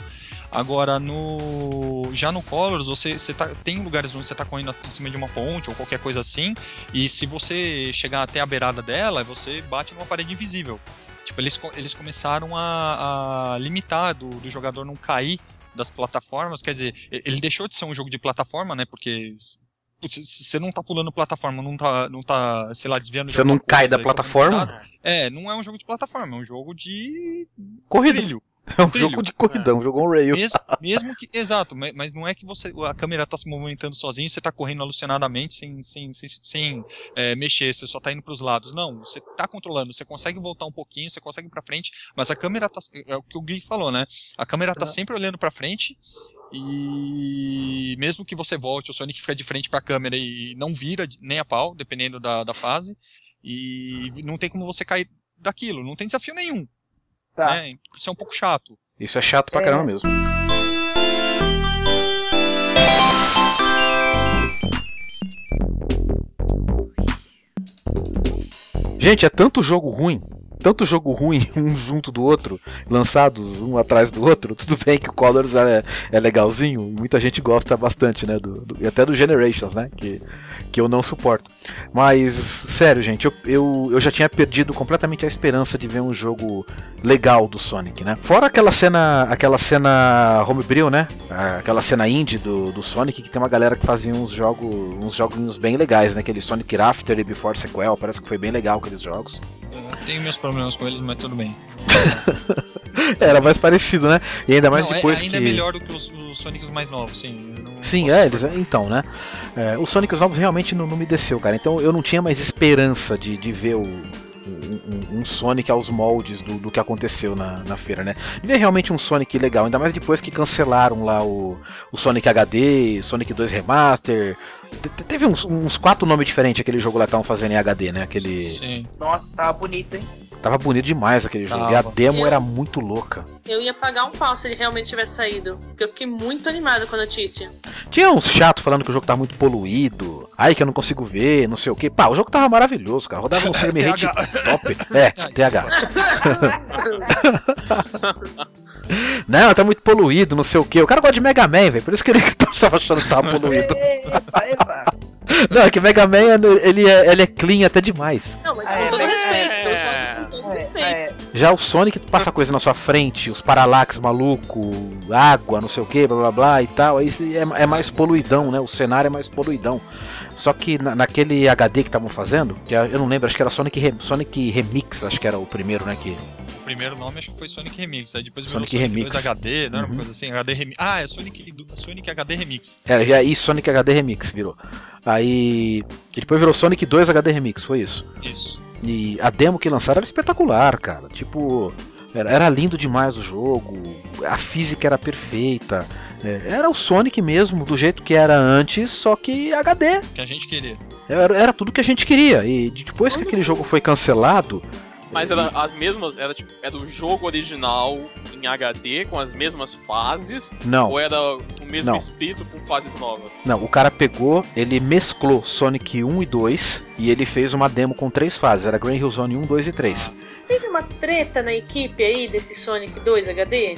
Agora, no já no Colors, você, você tá, tem lugares onde você tá correndo em cima de uma ponte ou qualquer coisa assim, e se você chegar até a beirada dela, você bate numa parede invisível. Tipo, eles, eles começaram a, a limitar do, do jogador não cair das plataformas, quer dizer, ele deixou de ser um jogo de plataforma, né, porque s- putz, você não tá pulando plataforma, não tá, não tá sei lá, desviando de Você não cai da aí, plataforma? É, não é um jogo de plataforma, é um jogo de Corrida. trilho. É um Trilho. jogo de corridão, um jogo on rail. Mesmo, mesmo que. Exato, ma- mas não é que você a câmera tá se movimentando sozinho e você tá correndo alucinadamente sem, sem, sem, sem, é, mexer, você só tá indo pros lados. Não, você tá controlando, você consegue voltar um pouquinho, você consegue ir pra frente, mas a câmera tá. É o que o Gui falou, né? A câmera tá sempre olhando pra frente. E mesmo que você volte, o Sonic fica de frente pra câmera e não vira nem a pau, dependendo da, da fase. E não tem como você cair daquilo, não tem desafio nenhum. Tá. Né? Isso é um pouco chato. Isso é chato pra É. caramba mesmo. Gente, é tanto jogo ruim, tanto jogo ruim um junto do outro, lançados um atrás do outro. Tudo bem que o Colors é, é legalzinho, muita gente gosta bastante, né? Do, do- e até do Generations, né? Que, que eu não suporto. Mas, sério, gente, eu, eu, eu já tinha perdido completamente a esperança de ver um jogo legal do Sonic, né? Fora aquela cena, aquela cena homebrew, né? Aquela cena indie do, do Sonic que tem uma galera que fazia uns jogos, uns joguinhos bem legais, né? Aquele Sonic After e Before Sequel, parece que foi bem legal aqueles jogos. Tenho meus problemas com eles, mas tudo bem. Era mais parecido, né? E ainda mais Não, é- depois ainda que é melhor do que os, os Sonics mais novos, sim. Sim, é, eles, discordar. então, né? É, os Sonics novos realmente não, não me desceu, cara. Então eu não tinha mais esperança de, de ver o, um, um- Sonic aos moldes do, do que aconteceu na, na feira, né? De ver realmente um Sonic legal, ainda mais depois que cancelaram lá o, o Sonic HD, Sonic 2 Remaster. Te- te- Teve uns, uns quatro nomes diferentes aquele jogo lá que estavam fazendo em HD, né? Aquele. Sim. Nossa, tava bonito, hein? Tava bonito demais aquele jogo. E a Tava. demo Eu- era muito louca. Eu ia pagar um pau se ele realmente tivesse saído. Porque eu fiquei muito animada com a notícia. Tinha uns chato falando que o jogo tava muito poluído. Ai, que eu não consigo ver, não sei o que. Pá, o jogo tava maravilhoso, cara. Rodava no frame rate top. É, TH. Não, tá muito poluído, não sei o que. O cara gosta de Mega Man, velho. Por isso que ele tava achando que tava poluído. Epa, epa. Não, é que Mega Man, ele é, ele é clean até demais. Não, mas com é, todo mas- respeito. Estamos é. falando com todo É, respeito. é, Já o Sonic passa coisa na sua frente, os paralax maluco, água, não sei o que, blá blá blá e tal. Aí é, é mais poluidão, né? O cenário é mais poluidão. Só que na- naquele HD que estavam fazendo, que eu não lembro, acho que era Sonic, Re- Sonic Remix, acho que era o primeiro, né? Que, primeiro nome acho que foi Sonic Remix. Aí depois virou Sonic Sonic, Remix. 2 HD, não era Uhum. uma coisa assim? HD Remix. Ah, é Sonic, Sonic HD Remix. era já isso, Sonic HD Remix virou. Aí. e depois virou Sonic 2 HD Remix, foi isso. Isso. E a demo que lançaram era espetacular, cara. Tipo, era, era lindo demais o jogo, a física era perfeita. né? Era o Sonic mesmo, do jeito que era antes, só que HD. Que a gente queria. Era, era tudo que a gente queria. E de- depois que aquele jogo foi cancelado. Mas era as mesmas, era tipo, era o jogo original em HD, com as mesmas fases, Não, ou era o mesmo Não. espírito com fases novas? não, o cara pegou, ele mesclou Sonic 1 e 2 e ele fez uma demo com três fases. Era Grand Hill Zone 1, 2 e 3. Teve uma treta na equipe aí desse Sonic 2 HD?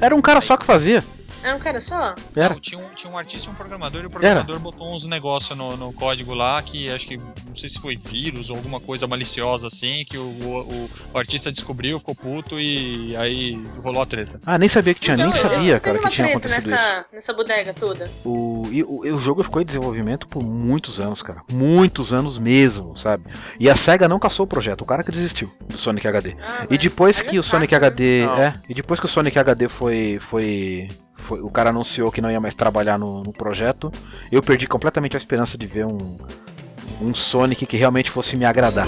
Era um cara só que fazia. Era um cara só? Era. Não, tinha, um, tinha um artista e um programador, e o programador botou uns negócios no, no código lá que acho que, não sei se foi vírus ou alguma coisa maliciosa assim, que o, o, o artista descobriu, ficou puto e aí rolou a treta. Ah, nem sabia que tinha, nem Não, eu- sabia, cara, que tinha acontecido isso. nessa, nessa bodega toda. O, e o, e o jogo ficou em desenvolvimento por muitos anos, cara. Muitos anos mesmo, sabe? E a SEGA não caçou o projeto, o cara que desistiu do Sonic HD. Ah, E depois que é o Sonic né? HD. Não. É, e depois que o Sonic HD foi. foi. Foi- o cara anunciou que não ia mais trabalhar no, no projeto, eu perdi completamente a esperança de ver um. um Sonic que realmente fosse me agradar.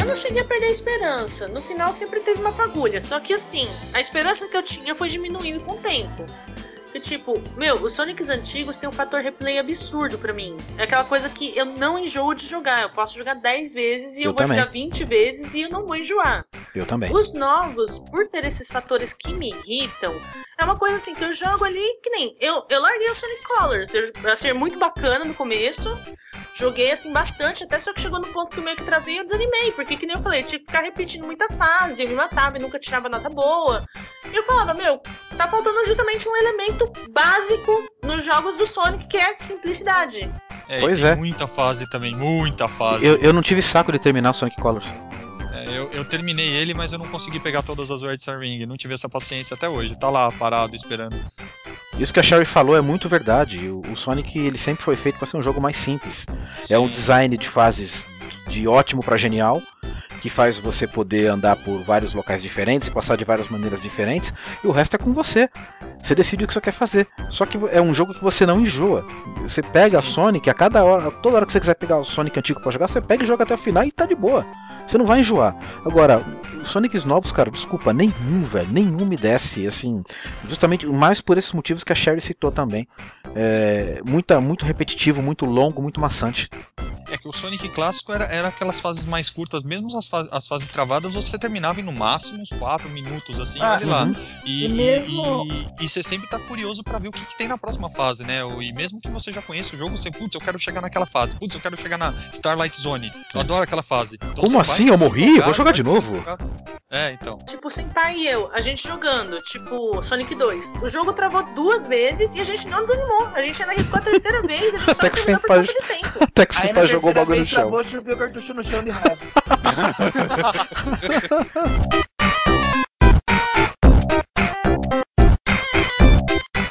Eu não cheguei a perder a esperança. No final sempre teve uma fagulha. Só que assim, a esperança que eu tinha foi diminuindo com o tempo. Que tipo, meu, os Sonics antigos têm um fator replay absurdo pra mim. É aquela coisa que eu não enjoo de jogar. Eu posso jogar 10 vezes e eu, Eu vou também. jogar 20 vezes e eu não vou enjoar. Eu também. Os novos, por ter esses fatores que me irritam, é uma coisa assim que eu jogo ali que nem. Eu, eu larguei o Sonic Colors. Eu, eu achei muito bacana no começo. Joguei assim bastante, até só que chegou no ponto que eu meio que travei e eu desanimei. Porque, que nem eu falei, eu tinha que ficar repetindo muita fase, eu me matava e nunca tirava nota boa. E eu falava, meu, tá faltando justamente um elemento básico nos jogos do Sonic, que é a simplicidade. É, Pois tem é. Muita fase também, muita fase. Eu, eu não tive saco de terminar o Sonic Colors. É, eu, eu terminei ele, mas eu não consegui pegar todas as Red Star Ring. Não tive essa paciência até hoje. Tá lá parado esperando. Isso que a Sherry falou é muito verdade. O, o Sonic ele sempre foi feito para ser um jogo mais simples. É um Sim. design de fases de ótimo para genial, que faz você poder andar por vários locais diferentes e passar de várias maneiras diferentes, e o resto é com você. Você decide o que você quer fazer. Só que é um jogo que você não enjoa. Você pega a Sim. Sonic, a cada hora, toda hora que você quiser pegar o Sonic antigo pra jogar, você pega e joga até o final e tá de boa. Você não vai enjoar. Agora, os Sonics novos, cara, desculpa, nenhum, velho, nenhum me desce, assim, justamente mais por esses motivos que a Sherry citou também. É, muita, muito repetitivo, muito longo, muito maçante. É que o Sonic clássico era, era aquelas fases mais curtas, mesmo as, fa- as fases travadas, você terminava em no máximo uns 4 minutos, assim, Ah, olha lá. uhum. E, E e- mesmo- e- e você sempre tá curioso pra ver o que, que tem na próxima fase, né? E mesmo que você já conheça o jogo, você, putz, eu quero chegar naquela fase, putz, eu quero chegar na Starlight Zone, eu adoro aquela fase. Então Como assim? Eu morri? jogar, Vou jogar de novo. jogar. É, então. Tipo, sem pai e eu, a gente jogando, tipo, Sonic 2. O jogo travou duas vezes e a gente não desanimou. A gente ainda arriscou a terceira vez, a gente só Até que terminou por Senpai- falta de tempo. Até que na jogou o bagulho no chão. travou, joguei o cartucho no chão de raiva.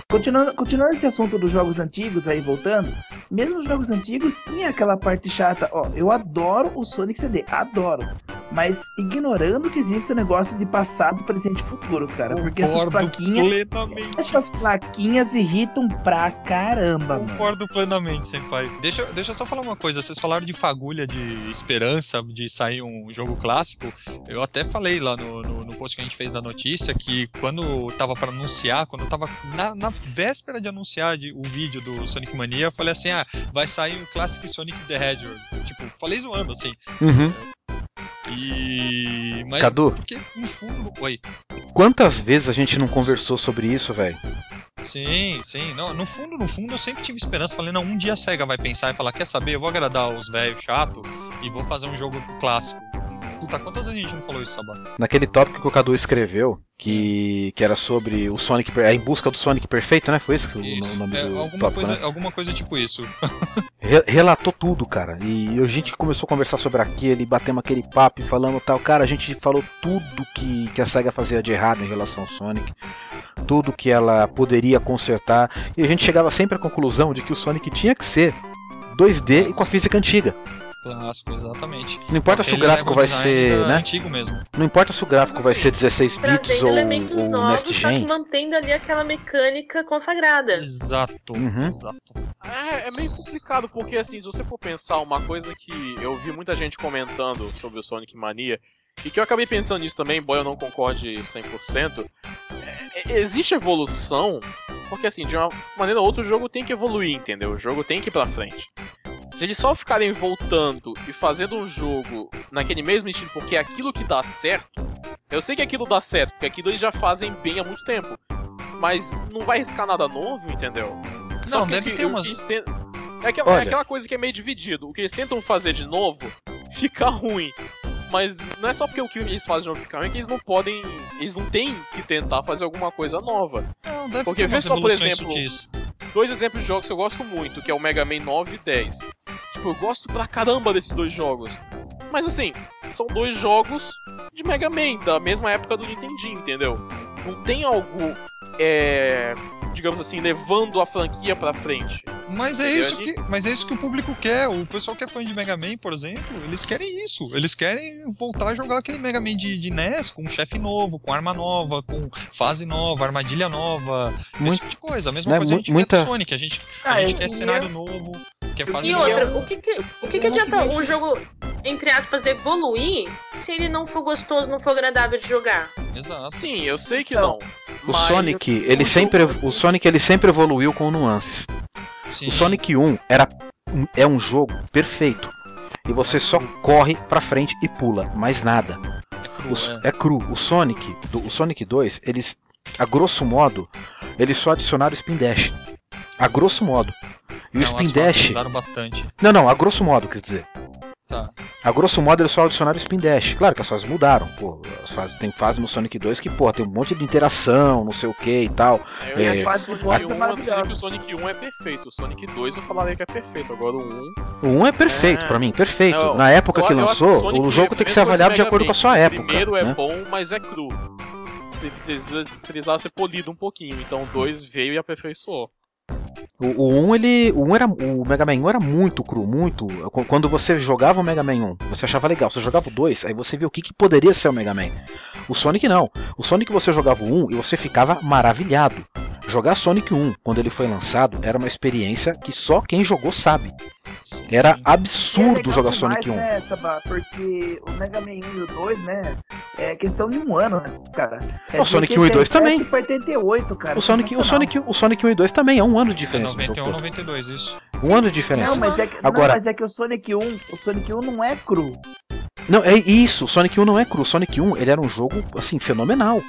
Continuando, continuando esse assunto dos jogos antigos aí, voltando, mesmo os jogos antigos tinha aquela parte chata, ó, eu adoro o Sonic CD, adoro, mas ignorando que existe o negócio de passado, presente e futuro, cara, porque essas Concordo plaquinhas, plenamente. essas plaquinhas irritam pra caramba, mano. Concordo plenamente, Senpai. Deixa, deixa eu só falar uma coisa. Vocês falaram de fagulha de esperança de sair um jogo clássico. Eu até falei lá no, no, no post que a gente fez da notícia que quando tava pra anunciar, quando tava na, na véspera de anunciar de- o vídeo do Sonic Mania, eu falei assim: ah, vai sair o Classic Sonic the Hedgehog. Tipo, falei zoando assim. Uhum. E. Mas. Cadu, Porque no fundo. Oi. quantas vezes a gente não conversou sobre isso, velho? Sim, sim. Não, no fundo, no fundo, eu sempre tive esperança. Falei, não, um dia a SEGA vai pensar e falar, quer saber, eu vou agradar os velhos chato e vou fazer um jogo clássico. Puta, quantas vezes a gente não falou isso, Sabá? Naquele tópico que o Cadu escreveu, que, que era sobre o Sonic, a em busca do Sonic perfeito, né? Foi esse o, Isso. o nome É, do alguma, tópico, coisa, né? alguma coisa tipo isso. Re- relatou tudo, cara. E a gente começou a conversar sobre aquele, batemos aquele papo e falando tal. Cara, a gente falou tudo que, que a SEGA fazia de errado em relação ao Sonic. Tudo que ela poderia consertar. E a gente chegava sempre à conclusão de que o Sonic tinha que ser 2D e com a física antiga. Clássico, exatamente. Não importa se o gráfico vai ser, né? antigo mesmo. Não importa se o gráfico vai Sim. ser 16 bits ou, ou novos, Next só que Gen. mantendo ali aquela mecânica consagrada. Exato, Uhum. exato. É, é meio complicado, porque assim, se você for pensar uma coisa que eu vi muita gente comentando sobre o Sonic Mania, e que eu acabei pensando nisso também, embora eu não concorde 100%, é, é, existe evolução, porque assim, de uma maneira ou outra o jogo tem que evoluir, entendeu? O jogo tem que ir pra frente. Se eles só ficarem voltando e fazendo um jogo naquele mesmo estilo, porque é aquilo que dá certo, eu sei que aquilo dá certo, porque aquilo eles já fazem bem há muito tempo. Mas não vai arriscar nada novo, entendeu? Não, deve o que- ter umas- ten- É aquela, é aquela coisa que é meio dividido. O que eles tentam fazer de novo fica ruim. Mas não é só porque o que eles fazem fica ruim, é que eles não podem. Eles não têm que tentar fazer alguma coisa nova. Não, deve Porque vê só, por exemplo. Dois exemplos de jogos que eu gosto muito, que é o Mega Man 9 e 10. Tipo, eu gosto pra caramba desses dois jogos. Mas assim, são dois jogos de Mega Man, da mesma época do Nintendinho, entendeu? Não tem algo. É. Digamos assim, levando a franquia pra frente. Mas é, isso que, mas é isso que o público quer. O pessoal que é fã de Mega Man, por exemplo, eles querem isso. Eles querem voltar a jogar aquele Mega Man de, de NES com um chefe novo, com arma nova, com fase nova, armadilha nova, Muito- esse tipo de coisa. A mesma né, coisa a gente muita- quer do Sonic. A gente, a Ah, gente eu quer cenário novo, quer fase E nova. outra, o que que, o que, que adianta um jogo, entre aspas, evoluir se ele não for gostoso, não for agradável de jogar? Exato. Sim, eu sei que Então, não. O mas Sonic, ele sempre, o Sonic ele sempre evoluiu com nuances. Sim. O Sonic 1 era é um jogo perfeito. E você só corre pra frente e pula, mais nada. é cru, O S- é cru. O Sonic, do, o Sonic 2, eles a grosso modo, eles só adicionaram o Spin Dash. A grosso modo. E o Não, as Spin Dash. bastante. Não, não, a grosso modo, quer dizer. Tá. A grosso modo eles só adicionaram o Spin Dash. Claro que as fases mudaram, pô. As fases, tem fase no Sonic 2 que, pô, tem um monte de interação, não sei o que e tal. Eu É. Fase que o de Sonic 1, bosta eu diria que o Sonic 1 é perfeito. O Sonic 2 eu falaria que é perfeito. Agora o 1. O 1 é perfeito É. pra mim, perfeito. Não, Na época eu- que lançou, Sonic o jogo tem que é ser avaliado de acordo com a sua época. O primeiro é né? bom, mas é cru. precisa- precisava ser polido um pouquinho. Então o 2 veio e aperfeiçoou. O, o 1, ele. O, 1 era, o Mega Man 1 era muito cru, muito. qu- Quando você jogava o Mega Man 1, você achava legal. Você jogava o 2, aí você via o que, que poderia ser o Mega Man. O Sonic não. O Sonic você jogava o 1 e você ficava maravilhado. Jogar Sonic 1, quando ele foi lançado, era uma experiência que só quem jogou sabe. Era é absurdo legal jogar demais, Sonic 1. Né, Sabá? Porque o Mega Man 1 e o 2, né? É questão de um ano, né, cara? É O Sonic de 1 e 2 também. 87 pra 88, cara. O Sonic, o. Sonic, o Sonic 1 e 2 também é um ano de É diferença. no 91 jogo todo. 92, isso. Um ano de diferença. Não, mas é que, Agora- não, mas é que o Sonic 1, o Sonic 1 não é cru. Não, é isso. Sonic 1 não é cru. Sonic 1 ele era um jogo assim fenomenal.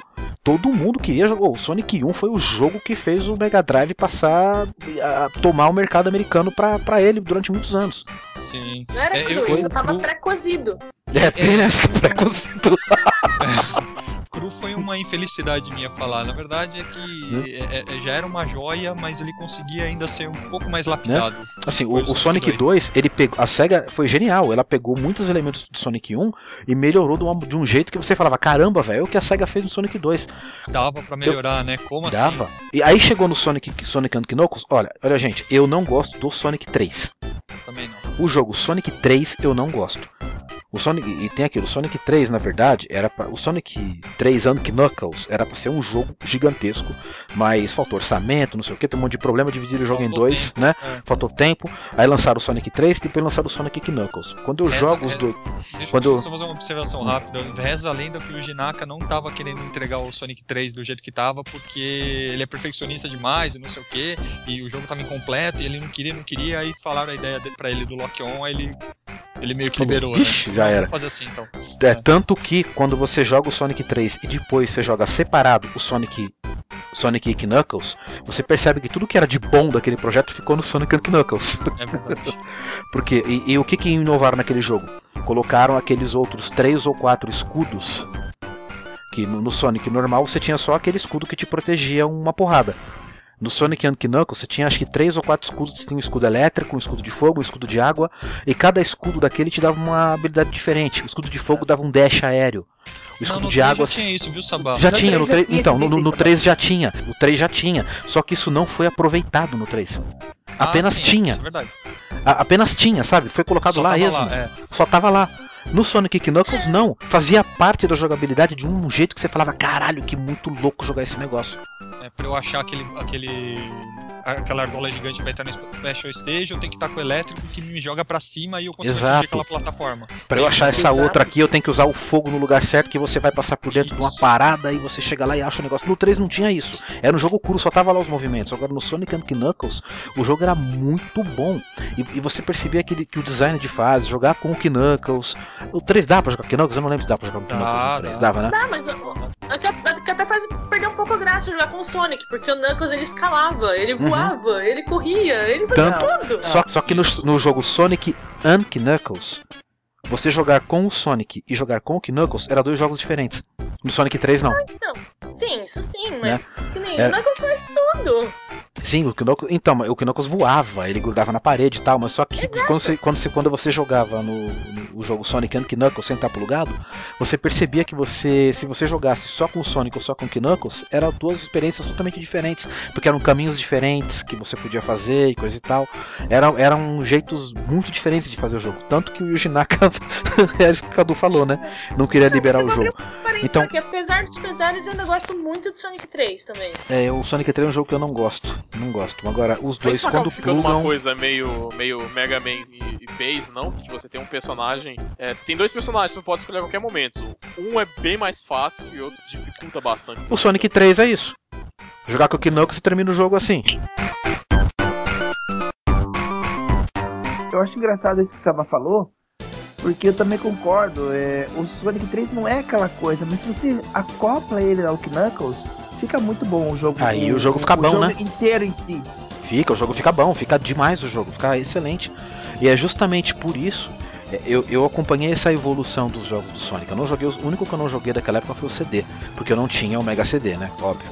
Todo mundo queria jogar. O Sonic 1 foi o jogo que fez o Mega Drive passar a tomar o mercado americano pra, pra ele durante muitos anos. Sim. Não era É, cru, eu- isso eu- tava pré-cozido. É, tem nessa preconceito. Cru foi uma infelicidade minha falar. Na verdade é que é- é- já era uma joia, mas ele conseguia ainda ser um pouco mais lapidado. Assim, o, o Sonic 2, ele pegou. A SEGA foi genial. Ela pegou muitos elementos do Sonic 1 e melhorou de, uma- de um jeito que você falava: caramba, velho, é o que a SEGA fez no Sonic 2. Dava pra melhorar, né? Como Dava. assim? E aí chegou no Sonic, Sonic and Knuckles. Olha, olha, gente, eu não gosto do Sonic 3. Também não. O jogo Sonic 3 eu não gosto. O Sonic e tem aquilo, o Sonic 3 na verdade era pra, o Sonic 3 and Knuckles era pra ser um jogo gigantesco, mas faltou orçamento, não sei o que, tem um monte de problema, dividiram o jogo em dois, tempo, né? é. Faltou tempo. Aí lançaram o Sonic 3 e depois lançaram o Sonic Knuckles. Quando eu Reza- jogo os é- dois, Deixa Quando- eu só fazer uma observação rápida. Reza a lenda que o Jinaka não tava querendo entregar o Sonic 3 do jeito que tava, porque ele é perfeccionista demais e não sei o que, e o jogo tava incompleto, e ele não queria, não queria, aí falaram a ideia dele pra ele do Lock-On, aí ele, ele meio que liberou, né? "Ixi, já era." Vamos fazer assim então. é, tanto que quando você joga o Sonic 3 e depois você joga separado o Sonic Sonic e Knuckles, você percebe que tudo que era de bom daquele projeto ficou no Sonic and Knuckles. É verdade. Porque, e, e o que que inovaram naquele jogo? Colocaram aqueles outros três ou quatro escudos. Que no, no Sonic normal você tinha só aquele escudo que te protegia uma porrada. No Sonic and Knuckles você tinha acho que três ou quatro escudos. Você tinha um escudo elétrico, um escudo de fogo, um escudo de água. E cada escudo daquele te dava uma habilidade diferente. O escudo de fogo dava um dash aéreo. O Não, escudo no de 3 água. já tinha isso, viu, Sabá? Já No tinha, três no já 3, tinha então, no, no defeito 3 já tinha. O 3 já tinha. Só que isso não foi aproveitado no 3. Ah, Apenas sim, tinha. Isso é verdade. A- apenas tinha, sabe? Foi colocado Só lá tava esmo. lá, é. Só tava lá. No Sonic Knuckles, não. Fazia parte da jogabilidade de um jeito que você falava, caralho, que muito louco jogar esse negócio. É, pra eu achar aquele, aquele, aquela argola gigante pra entrar no Special Stage, eu tenho que estar com o elétrico que me joga pra cima e eu consigo Exato. atingir aquela plataforma. Pra eu achar essa Exato. outra aqui, eu tenho que usar o fogo no lugar certo, que você vai passar por dentro de uma Isso. parada e você chega lá e acha o negócio. No 3 não tinha isso. Era um jogo cru, só tava lá os movimentos. Agora no Sonic and Knuckles, o jogo era muito bom. E, e você percebia que, ele- que o design de fase, jogar com o Knuckles. O 3 dá pra jogar com Knuckles? Eu não lembro se dá pra jogar com Dá, Knuckles no 3. dá. Dava, né? Ah, mas o- até, faz perder um pouco a graça jogar com o Sonic, porque o Knuckles ele escalava, ele Uhum. voava, ele corria, ele fazia Tanto- tudo. Só, só que no, no jogo Sonic and Knuckles, você jogar com o Sonic e jogar com o Knuckles era dois jogos diferentes. No Sonic 3 não. Sim, isso sim, mas que nem É. o Knuckles faz tudo. Sim, o Knuckles, então, o Knuckles voava, ele grudava na parede e tal, mas só que quando você, quando, você, quando você jogava no, no jogo Sonic and Knuckles sem estar plugado, você percebia que você, se você jogasse só com o Sonic ou só com o Knuckles, eram duas experiências totalmente diferentes, porque eram caminhos diferentes que você podia fazer e coisa e tal. Eram, eram jeitos muito diferentes de fazer o jogo. Tanto que o Yuji Naka, é isso que o Cadu falou, né? Não queria liberar o jogo. Então- então... que apesar dos pesares, eu ainda gosto muito do Sonic 3 também. É, o Sonic 3 é um jogo que eu não gosto. Não gosto. Agora, os Mas dois, acaba quando ficando uma plugam. coisa meio, meio Mega Man e, e Base, não? Que você tem um personagem. É, você tem dois personagens, você pode escolher a qualquer momento. Um é bem mais fácil e o outro dificulta bastante. O Sonic 3 é isso. Jogar com o Knuckles e termina o jogo assim. Eu acho engraçado isso que o Saba falou, porque eu também concordo. É, o Sonic 3 não é aquela coisa, mas se você acopla ele ao Knuckles, fica muito bom o jogo. Aí o jogo fica bom, jogo né? inteiro em si. Fica, o jogo fica bom, fica demais o jogo, fica excelente. E é justamente por isso. é, Eu, eu acompanhei essa evolução dos jogos do Sonic. Eu não joguei, o único que eu não joguei daquela época foi o CD, porque eu não tinha o Mega CD, né? Óbvio.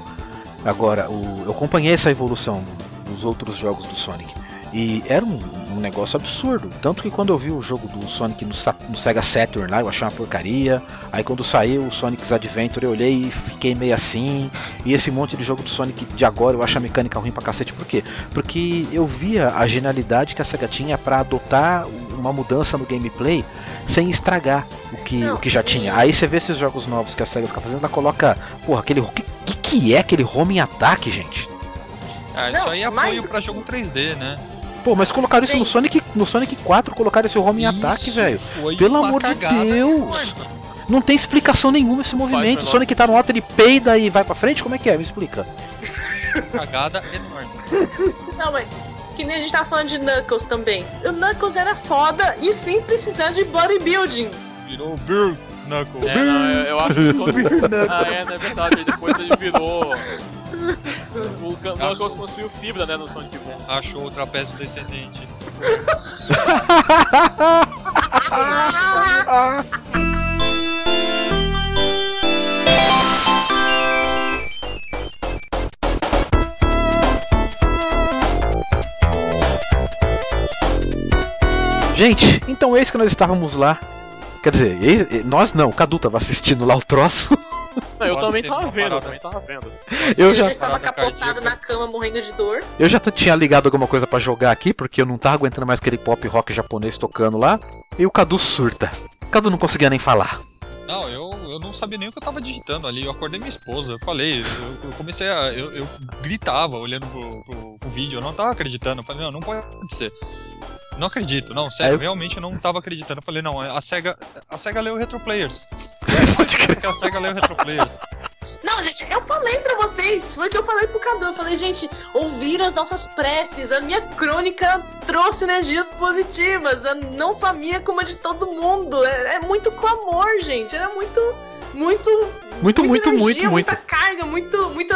Agora, o- eu acompanhei essa evolução dos outros jogos do Sonic. E era um, um negócio absurdo. Tanto que quando eu vi o jogo do Sonic no, no Sega Saturn lá, eu achei uma porcaria. Aí quando saiu o Sonic's Adventure, eu olhei e fiquei meio assim. E esse monte de jogo do Sonic de agora, eu acho a mecânica ruim pra cacete. Por quê? Porque eu via a genialidade que a SEGA tinha pra adotar uma mudança no gameplay sem estragar o que, Não, o que já e- tinha. Aí você vê esses jogos novos que a SEGA fica fazendo, ela coloca, porra, aquele. O que, que, que é aquele home ataque, gente? Ah, isso Não, aí é mais apoio pra jogo isso. 3D, né? Pô, mas colocaram isso no. Sonic, no Sonic 4, colocaram esse home em ataque, velho. Pelo amor de Deus. Não tem explicação nenhuma esse movimento. O Sonic tá no alto, ele peida e vai pra frente? Como é que é? Me explica. Cagada enorme. Não, mas que nem a gente tava falando de Knuckles também. O Knuckles era foda e sem precisar de bodybuilding. Virou Beer Knuckles. É, não, eu, eu acho que o Sonic. ah, é, não é verdade. Aí depois ele virou. O Knuckles construiu fibra, né, no Sonic Boom. Achou o trapézio descendente. Gente, então eis que nós estávamos lá. Quer dizer, nós não, o Cadu tava assistindo lá o troço. Não, eu Quase também tava vendo, eu parada. também tava vendo. Eu Eu já já, estava capotado cardíaca. na cama, morrendo de dor. eu já tinha ligado alguma coisa pra jogar aqui, porque eu não tava aguentando mais aquele pop rock japonês tocando lá. E o Cadu surta. O Cadu não conseguia nem falar. Não, eu, eu não sabia nem o que eu tava digitando ali. Eu acordei minha esposa. Eu falei, eu, eu comecei a. Eu, eu gritava olhando pro, pro- pro vídeo. Eu não tava acreditando. Eu falei, não, não pode ser. Não acredito, não, sério, eu- realmente eu não tava acreditando. Eu falei, não, a SEGA, a SEGA leu Retro Players. Pode crer. que a SEGA leu Retro Players. Não, gente, eu falei pra vocês. Foi o que eu falei pro Cadu. Eu falei, gente, ouviram as nossas preces. A minha crônica trouxe energias positivas. Não só a minha, como a de todo mundo. É, é muito clamor, gente. Era muito. Muito. Muito, muito, energia, muito, muito. Muita carga, muito. Muita.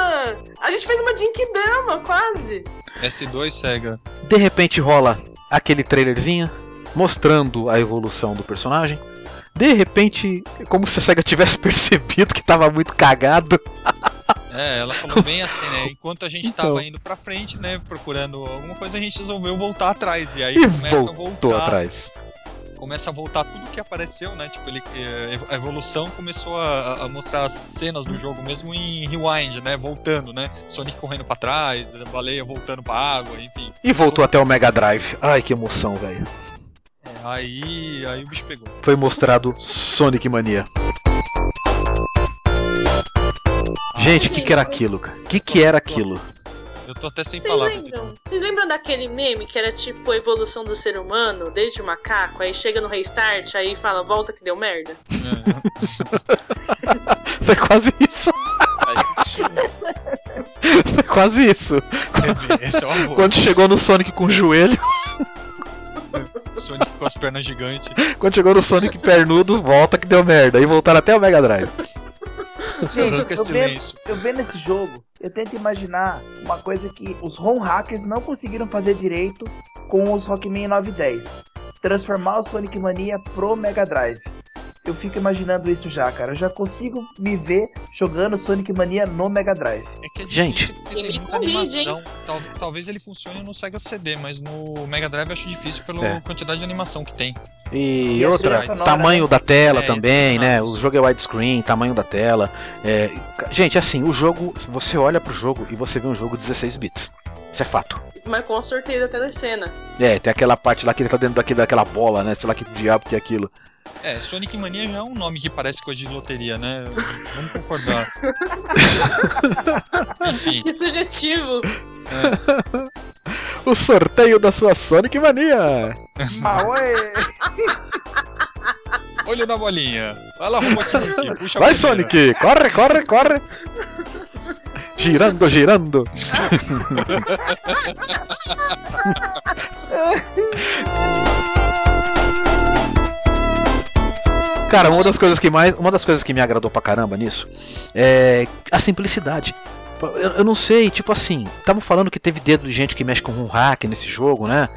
A gente fez uma Jinkidama, quase. S2 SEGA. De repente rola aquele trailerzinho mostrando a evolução do personagem. De repente, como se a SEGA tivesse percebido que tava muito cagado. É, ela falou bem assim, né? Enquanto a gente Então. tava indo pra frente, né? Procurando alguma coisa, a gente resolveu voltar atrás. E aí E começa a voltou voltar. atrás. Começa a voltar tudo que apareceu, né? Tipo, ele, eh, a evolução começou a, a mostrar as cenas do jogo, mesmo em rewind, né? Voltando, né? Sonic correndo pra trás, a baleia voltando pra água, enfim. E voltou até o Mega Drive. Ai, que emoção, velho. Aí, aí o bicho pegou. Foi mostrado Sonic Mania. Gente, o que, que era aquilo, cara? O que, que era aquilo? Eu tô até sem Vocês palavras. lembram? Vocês lembram daquele meme que era tipo a evolução do ser humano, desde o macaco, aí chega no restart, aí fala, volta que deu merda? Foi quase isso. Foi quase isso. É, é. Quando chegou no Sonic com o joelho, Sonic com as pernas gigantes. quando chegou no Sonic pernudo, volta que deu merda. E voltaram até o Mega Drive. Gente, eu vendo, eu vendo esse jogo, eu tento imaginar uma coisa que os ROM hackers não conseguiram fazer direito com os Rockman 910. Transformar o Sonic Mania pro Mega Drive. Eu fico imaginando isso já, cara. Eu já consigo me ver jogando Sonic Mania no Mega Drive. É que é Gente. tem me muita convide, hein? animação. Tal- talvez ele funcione no Sega CD, mas no Mega Drive eu acho difícil pela É. quantidade de animação que tem. E, E a outra, tamanho né? da tela É, também, né? O jogo é widescreen, tamanho da tela. É, gente, assim, o jogo, você olha pro jogo e você vê um jogo 16 bits. Isso é fato. Mas com certeza a telecena. É, tem aquela parte lá que ele tá dentro daquele, daquela bola, né? Sei lá que diabo que é aquilo. É, Sonic Mania já é um nome que parece coisa de loteria, né? Vamos concordar. Enfim, Que sugestivo. O sorteio da sua Sonic Mania! Ah, oi! olho na bolinha. Vai lá, Robotnik, puxa Vai. Sonic! Corre, corre, corre! Girando, girando! Cara, uma das coisas que mais, uma das coisas que me agradou pra caramba nisso é a simplicidade. Eu, eu não sei, tipo assim, estavam falando que teve dedo de gente que mexe com um hack nesse jogo, né?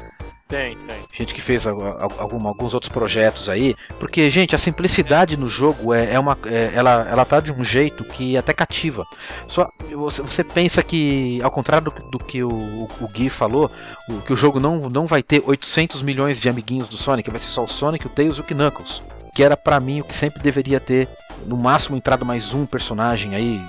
Tem, tem. gente que fez al- al- algum- alguns outros projetos aí, porque gente, a simplicidade no jogo é, é uma, é- ela, ela tá de um jeito que até cativa. Só você, você pensa que, ao contrário do, que- do que o, o Gui falou, o, que o jogo não, não vai ter 800 milhões de amiguinhos do Sonic, vai ser só o Sonic, o Tails e o Knuckles, que era pra mim o que sempre deveria ter, no máximo entrado mais um personagem aí,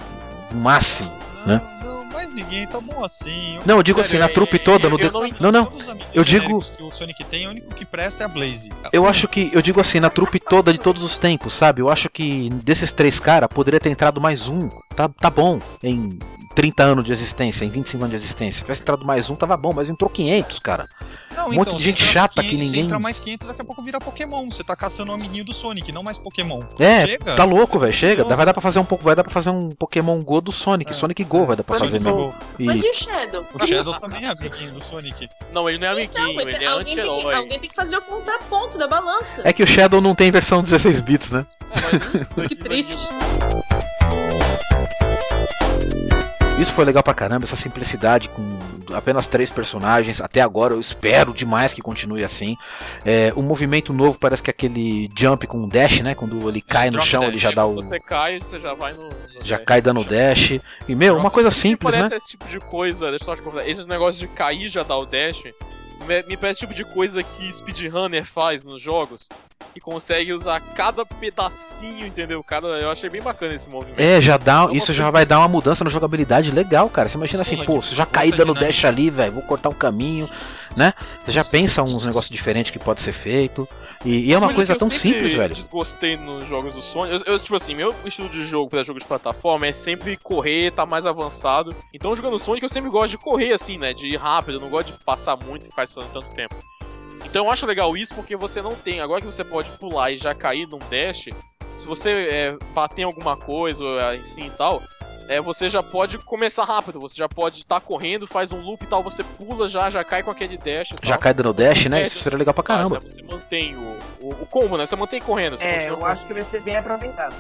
no máximo. né? Não, não, mas ninguém tá bom assim. Não, eu digo Sério, assim, na é- trupe toda, eu- no eu de- não não, eu digo- que o Sonic tem, o único que presta é a Blaze. Eu acho que, eu digo assim, na trupe toda de todos os tempos, sabe? Eu acho que desses três caras poderia ter entrado mais um. Tá, tá bom em 30 anos de existência, em 25 anos de existência. Se tivesse entrado mais um, tava bom, mas entrou 500, cara. Não, Um monte de se gente chata que 500, Se ninguém- entrar mais 500, daqui a pouco vira Pokémon. Você tá caçando o amiguinho do Sonic, não mais Pokémon. É, Chega. tá louco, velho. Chega. Vai dar pra fazer um pouco, vai dar pra fazer um Pokémon Go do Sonic, É. Sonic Go vai dar pra Sonic fazer mesmo. Go. Mas E e o Shadow? O Shadow também é amiguinho do Sonic. Não, ele não é amiguinho, Então, ele é alguém, tem que, anti-herói. alguém tem que fazer o contraponto da balança. é que o Shadow não tem versão 16 bits, né? Que triste. Isso foi legal pra caramba, essa simplicidade com apenas três personagens. Até agora eu espero demais que continue assim. É, o movimento novo parece que é aquele jump com dash, né? Quando ele cai no drop chão, dash. ele já dá o. Você cai, você já vai no. no Já dash. cai dando dash. E meu, uma coisa Me simples, né? esse tipo de coisa, deixa eu te confessar, esse negócio de cair já dar o dash, me, parece tipo de coisa que speedrunner faz nos jogos e consegue usar cada pedacinho, entendeu? Cada, eu achei bem bacana esse movimento. É, já dá. Isso já vai dar uma mudança na jogabilidade legal, cara. Você imagina Sim, assim, pô, tipo, você já caí dando dash ali, velho, vou cortar um caminho, né? Você já pensa uns negócios diferentes que pode ser feito. E, e é uma coisa eu tão simples, velho. desgostei nos jogos do Sony. Eu, eu, tipo assim, meu estilo de jogo pra jogo de plataforma é sempre correr, tá mais avançado. Então jogando Sonic eu sempre gosto de correr assim, né? De ir rápido, eu não gosto de passar muito e ficar esperando tanto tempo. Então eu acho legal isso porque você não tem. Agora que você pode pular e já cair num dash, se você é, bater em alguma coisa ou assim e tal, é, você já pode começar rápido. Você já pode estar correndo, faz um loop e tal, você pula já, já cai com aquele dash e tal. Já cai dando dash, né? É, Isso seria legal pra caramba. né? Você mantém o, o, o combo, né? Você mantém correndo. Você É, eu acho que vai ser bem aproveitado.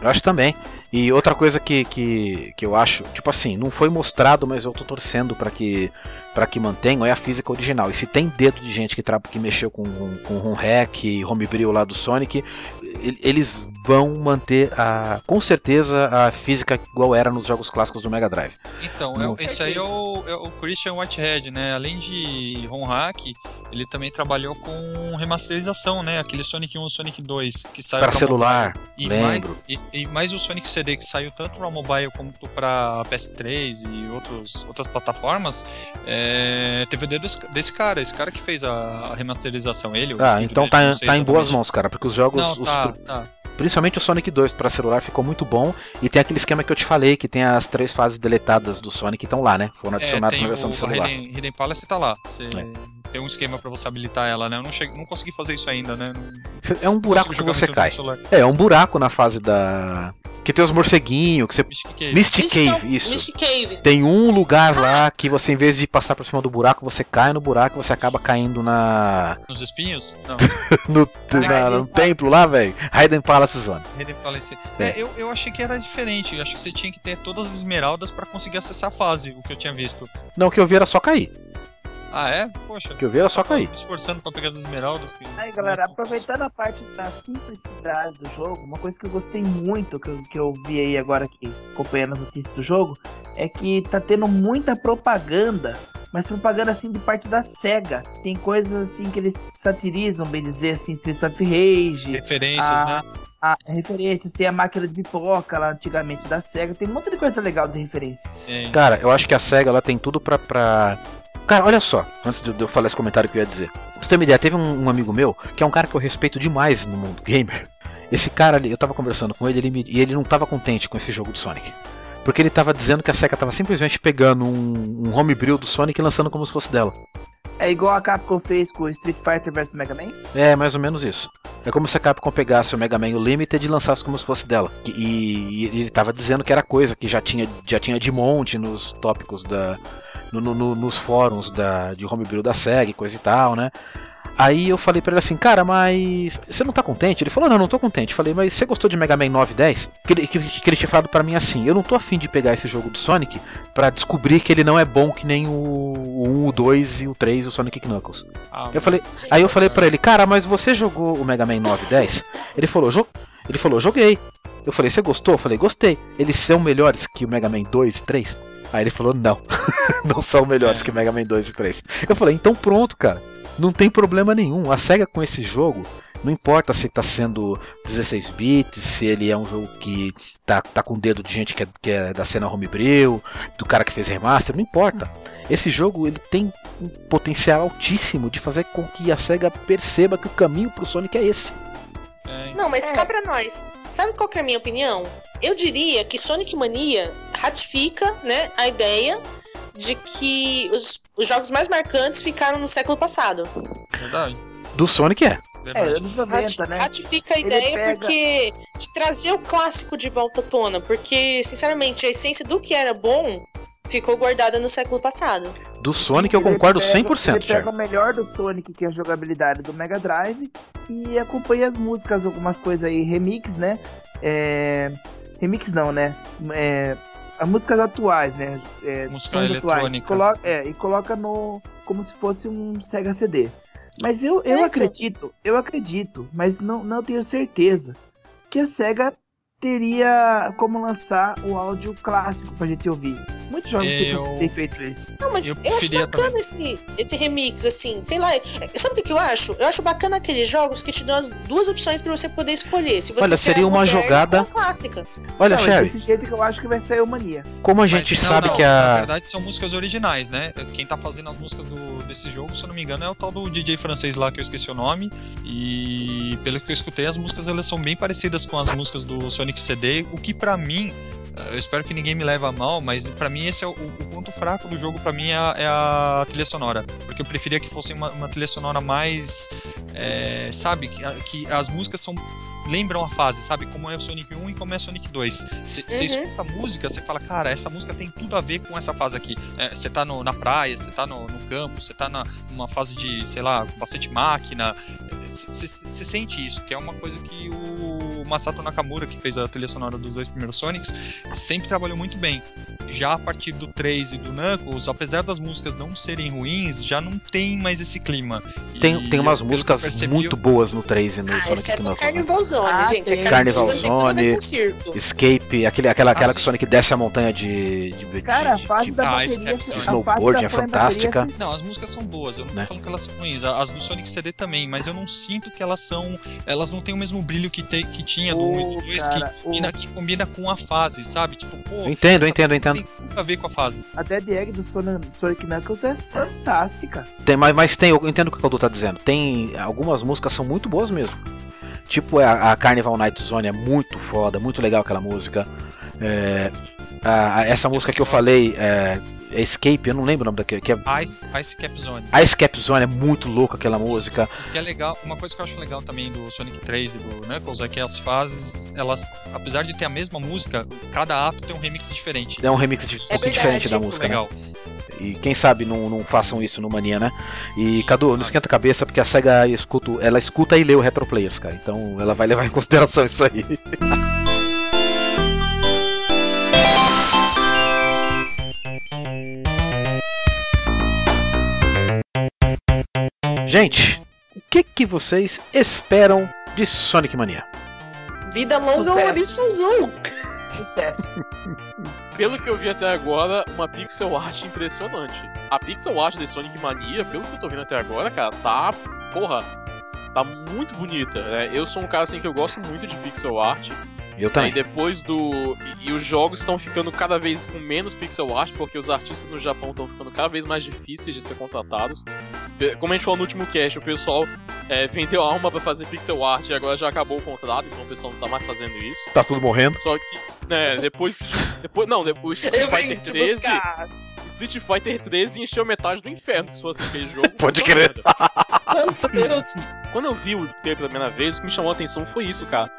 Eu acho também. E outra coisa que, que, que eu acho, tipo assim, não foi mostrado, mas eu tô torcendo pra que para que mantenham é a física original. E se tem dedo de gente que, tra que mexeu com, com ROM hack e homebrew lá do Sonic, eles vão manter a, com certeza a física igual era nos jogos clássicos do Mega Drive. Então, é, esse aí é o, é o Christian Whitehead, né? Além de ROM hack, ele também trabalhou com remasterização, né? Aquele Sonic 1 e Sonic 2 que saiu Para celular. E mais, lembro. e, e mais o Sonic CD que saiu tanto para mobile como para PS3 e outros, outras plataformas, é, teve o dedo desse, cara, esse cara que fez a, remasterização. Ele, Ah, então tá, tá em boas mãos, cara, porque os jogos, Não, os- tá, tá. principalmente o Sonic 2 para celular ficou muito bom e tem aquele esquema que eu te falei que tem as três fases deletadas do Sonic que estão lá, né? Foram É, adicionadas tem na versão do celular. Hidden, Hidden Palace tá lá. Você É. tem um esquema pra você habilitar ela, né? Eu não, cheguei, não consegui fazer isso ainda, né? Não, É um buraco que você cai. É, é um buraco na fase da. Que tem os morceguinhos, que você. Mystic Cave. Mystic Cave, isso. Mystic Cave. Tem um lugar lá que você, em vez de passar por cima do buraco, você cai no buraco e você acaba caindo na. Nos espinhos? Não. no, na- no templo lá, velho. Hidden Palace Zone. Hidden Palace. É. É, eu, eu achei que era diferente. Eu acho que você tinha que ter todas as esmeraldas pra conseguir acessar a fase, o que eu tinha visto. Não, o que eu vi era só cair. Ah, é? Poxa. Que eu vi era só cair. Me esforçando pra pegar as esmeraldas. Que Aí, galera, é aproveitando a parte da simplicidade do jogo, uma coisa que eu gostei muito, que eu, que eu vi aí agora aqui, acompanhando as notícias do jogo, é que tá tendo muita propaganda, mas propaganda assim de parte da SEGA. Tem coisas assim que eles satirizam, bem dizer, assim, Streets of Rage. Referências, Ah, né? a, referências, tem a máquina de pipoca lá antigamente da SEGA, tem um monte de coisa legal de referência. É, Cara, eu acho que a SEGA ela tem tudo pra. pra... Cara, olha só, antes de eu falar esse comentário que eu ia dizer. Pra você ter uma ideia, teve um, um amigo meu, que é um cara que eu respeito demais no mundo gamer. Esse cara ali, eu tava conversando com ele, ele me- e ele não tava contente com esse jogo do Sonic. Porque ele tava dizendo que a SEGA tava simplesmente pegando um, um homebrew do Sonic e lançando como se fosse dela. É igual a Capcom fez com Street Fighter vs Mega Man? É, mais ou menos isso. É como se a Capcom pegasse o Mega Man o Limited e lançasse como se fosse dela. E, e ele tava dizendo que era coisa que já tinha, já tinha de monte nos tópicos da. No- no- no- nos fóruns da, de homebrew da SEG, coisa e tal, né? Aí eu falei pra ele assim, cara, mas você não tá contente? Ele falou, não, não tô contente. Falei, mas você gostou de Mega Man 9 e 10? Que ele, que, que ele tinha falado pra mim assim, eu não tô afim de pegar esse jogo do Sonic pra descobrir que ele não é bom que nem o, o 1, o 2 e o 3, o Sonic Knuckles. Ah, Eu falei, aí eu falei pra ele, cara, mas você jogou o Mega Man 9 e 10? Ele falou, jo ele falou, joguei. Eu falei, você gostou? Eu falei, gostei. Eles são melhores que o Mega Man 2 e 3? Aí ele falou, não. não são melhores que o Mega Man 2 e 3. Eu falei, então pronto, cara. Não tem problema nenhum. A SEGA com esse jogo, não importa se tá sendo 16 bits, se ele é um jogo que tá, tá com o dedo de gente que é, que é da cena homebrew, do cara que fez remaster, não importa. Esse jogo ele tem um potencial altíssimo de fazer com que a SEGA perceba que o caminho pro Sonic é esse. É, Não, mas cá pra nós. Sabe qual que é a minha opinião? Eu diria que Sonic Mania ratifica, né, a ideia de que os, os jogos mais marcantes ficaram no século passado. verdade. Do Sonic é. É, verdade. anos Rati- 90, né? Ratifica a Ele ideia pega- porque de trazer o clássico de volta à tona, porque sinceramente a essência do que era bom ficou guardada no século passado. Do Sonic eu Ele concordo pega- 100%, Ele pega Thiago. o melhor do Sonic, que é a jogabilidade do Mega Drive, e acompanha as músicas, algumas coisas aí, remix, né? É... Remix não, né? É... As músicas atuais, né? É, Música sons atuais. eletrônica. Coloca, é, e coloca no. como se fosse um Sega CD. Mas eu, eu Certo. acredito, eu acredito, mas não, não tenho certeza, que a SEGA teria como lançar o áudio clássico pra gente ouvir. Muitos jogos têm- Eu- têm feito isso. Não, mas Eu eu, acho bacana esse, esse remix, assim, sei lá. Sabe o que, que eu acho? Eu acho bacana aqueles jogos que te dão as duas opções pra você poder escolher. Se você Olha, quer seria uma jogada- ou a clássica. Olha, não, mas Sherry, desse jeito que eu acho que vai sair o Mania. como a Mas gente não, sabe não, que Na a. verdade, são músicas originais, né? Quem tá fazendo as músicas do- desse jogo, se eu não me engano, é o tal do DJ francês lá que eu esqueci o nome. E pelo que eu escutei, as músicas elas são bem parecidas com as músicas do Sonic CD, o que pra mim. Eu espero que ninguém me leve a mal, mas pra mim esse é o, o ponto fraco do jogo, pra mim é a, é a trilha sonora. Porque eu preferia que fosse uma, uma trilha sonora mais. eh, sabe? Que, que as músicas são lembram a fase, sabe? Como é o Sonic 1 e como é o Sonic 2. Você Uhum. escuta a música, você fala, cara, essa música tem tudo a ver com essa fase aqui. Você tá no- na praia, você tá no, no campo, você tá na, numa fase de, sei lá, bastante máquina. Você sente isso, que é uma coisa que o Masato Nakamura, que fez a trilha sonora dos dois primeiros Sonics, sempre trabalhou muito bem. Já a partir do 3 e do Knuckles, apesar das músicas não serem ruins, já não tem mais esse clima. Tem, E tem umas eu músicas percebi, muito boas no 3 e no Ah, Sonic esse é do Knuckles. né? Carnival Zone, Ah, gente. É Carnival Zone a. Escape, aquele, aquela, aquela Ah, que o. Sonic desce a montanha de. de, de- Cara, a de- fase de- da Ah, bateria. esse é a é bateria fantástica. Não, as músicas são boas, eu não Né? tô falando que elas são ruins. A- As do Sonic CD também, mas eu não sinto que elas são. Elas não têm o mesmo brilho que, te- que tinha do 1 e do 2, cara, que, combina, que combina com a fase, sabe? Tipo, pô. Eu entendo, entendo, entendo. Tem tudo a ver com a fase. A Dead Egg do Sonic, Sonic Knuckles é fantástica. Tem, mas, mas tem, eu entendo o que o Cadu tá dizendo. Tem. Algumas músicas são muito boas mesmo. Tipo a, a Carnival Night Zone é muito foda, muito legal aquela música. É, a- a- essa música que eu falei, é, Escape, eu não lembro o nome daquele, que é. Ice, Ice Cap Zone. A Escape Zone é muito louca aquela música. O que é legal, uma coisa que eu acho legal também do Sonic 3 e do Knuckles é que as fases, elas, apesar de ter a mesma música, cada ato tem um remix diferente. É um remix de, um pouquinho verdade, diferente da muito música, né? legal. E quem sabe não, não façam isso no Mania, né? E Cadu, não esquenta a cabeça porque a SEGA escuta, ela escuta e lê o Retro Players, cara. Então ela vai levar em consideração isso aí. Gente, o que que vocês esperam de Sonic Mania? Vida longa ao Sucesso. Ouriço Azul. Sucesso. Pelo que eu vi até agora, uma pixel art impressionante. A pixel art de Sonic Mania, pelo que eu tô vendo até agora, cara, tá. Porra. Tá muito bonita, né? Eu sou um cara assim que eu gosto muito de pixel art. Eu E também. depois do. E, e os jogos estão ficando cada vez com menos pixel art, porque os artistas no Japão estão ficando cada vez mais difíceis de ser contratados. Como a gente falou no último cast, o pessoal é, vendeu a alma pra fazer pixel art e agora já acabou o contrato, então o pessoal não tá mais fazendo isso. Tá tudo morrendo. Só que, né, depois. depois não, depois Street Eu Fighter te 13. buscar. Street Fighter 13 encheu metade do inferno se fosse aquele jogo. Pode crer. Meu Deus. Quando eu vi o trailer pela primeira vez, o que me chamou a atenção foi isso, cara.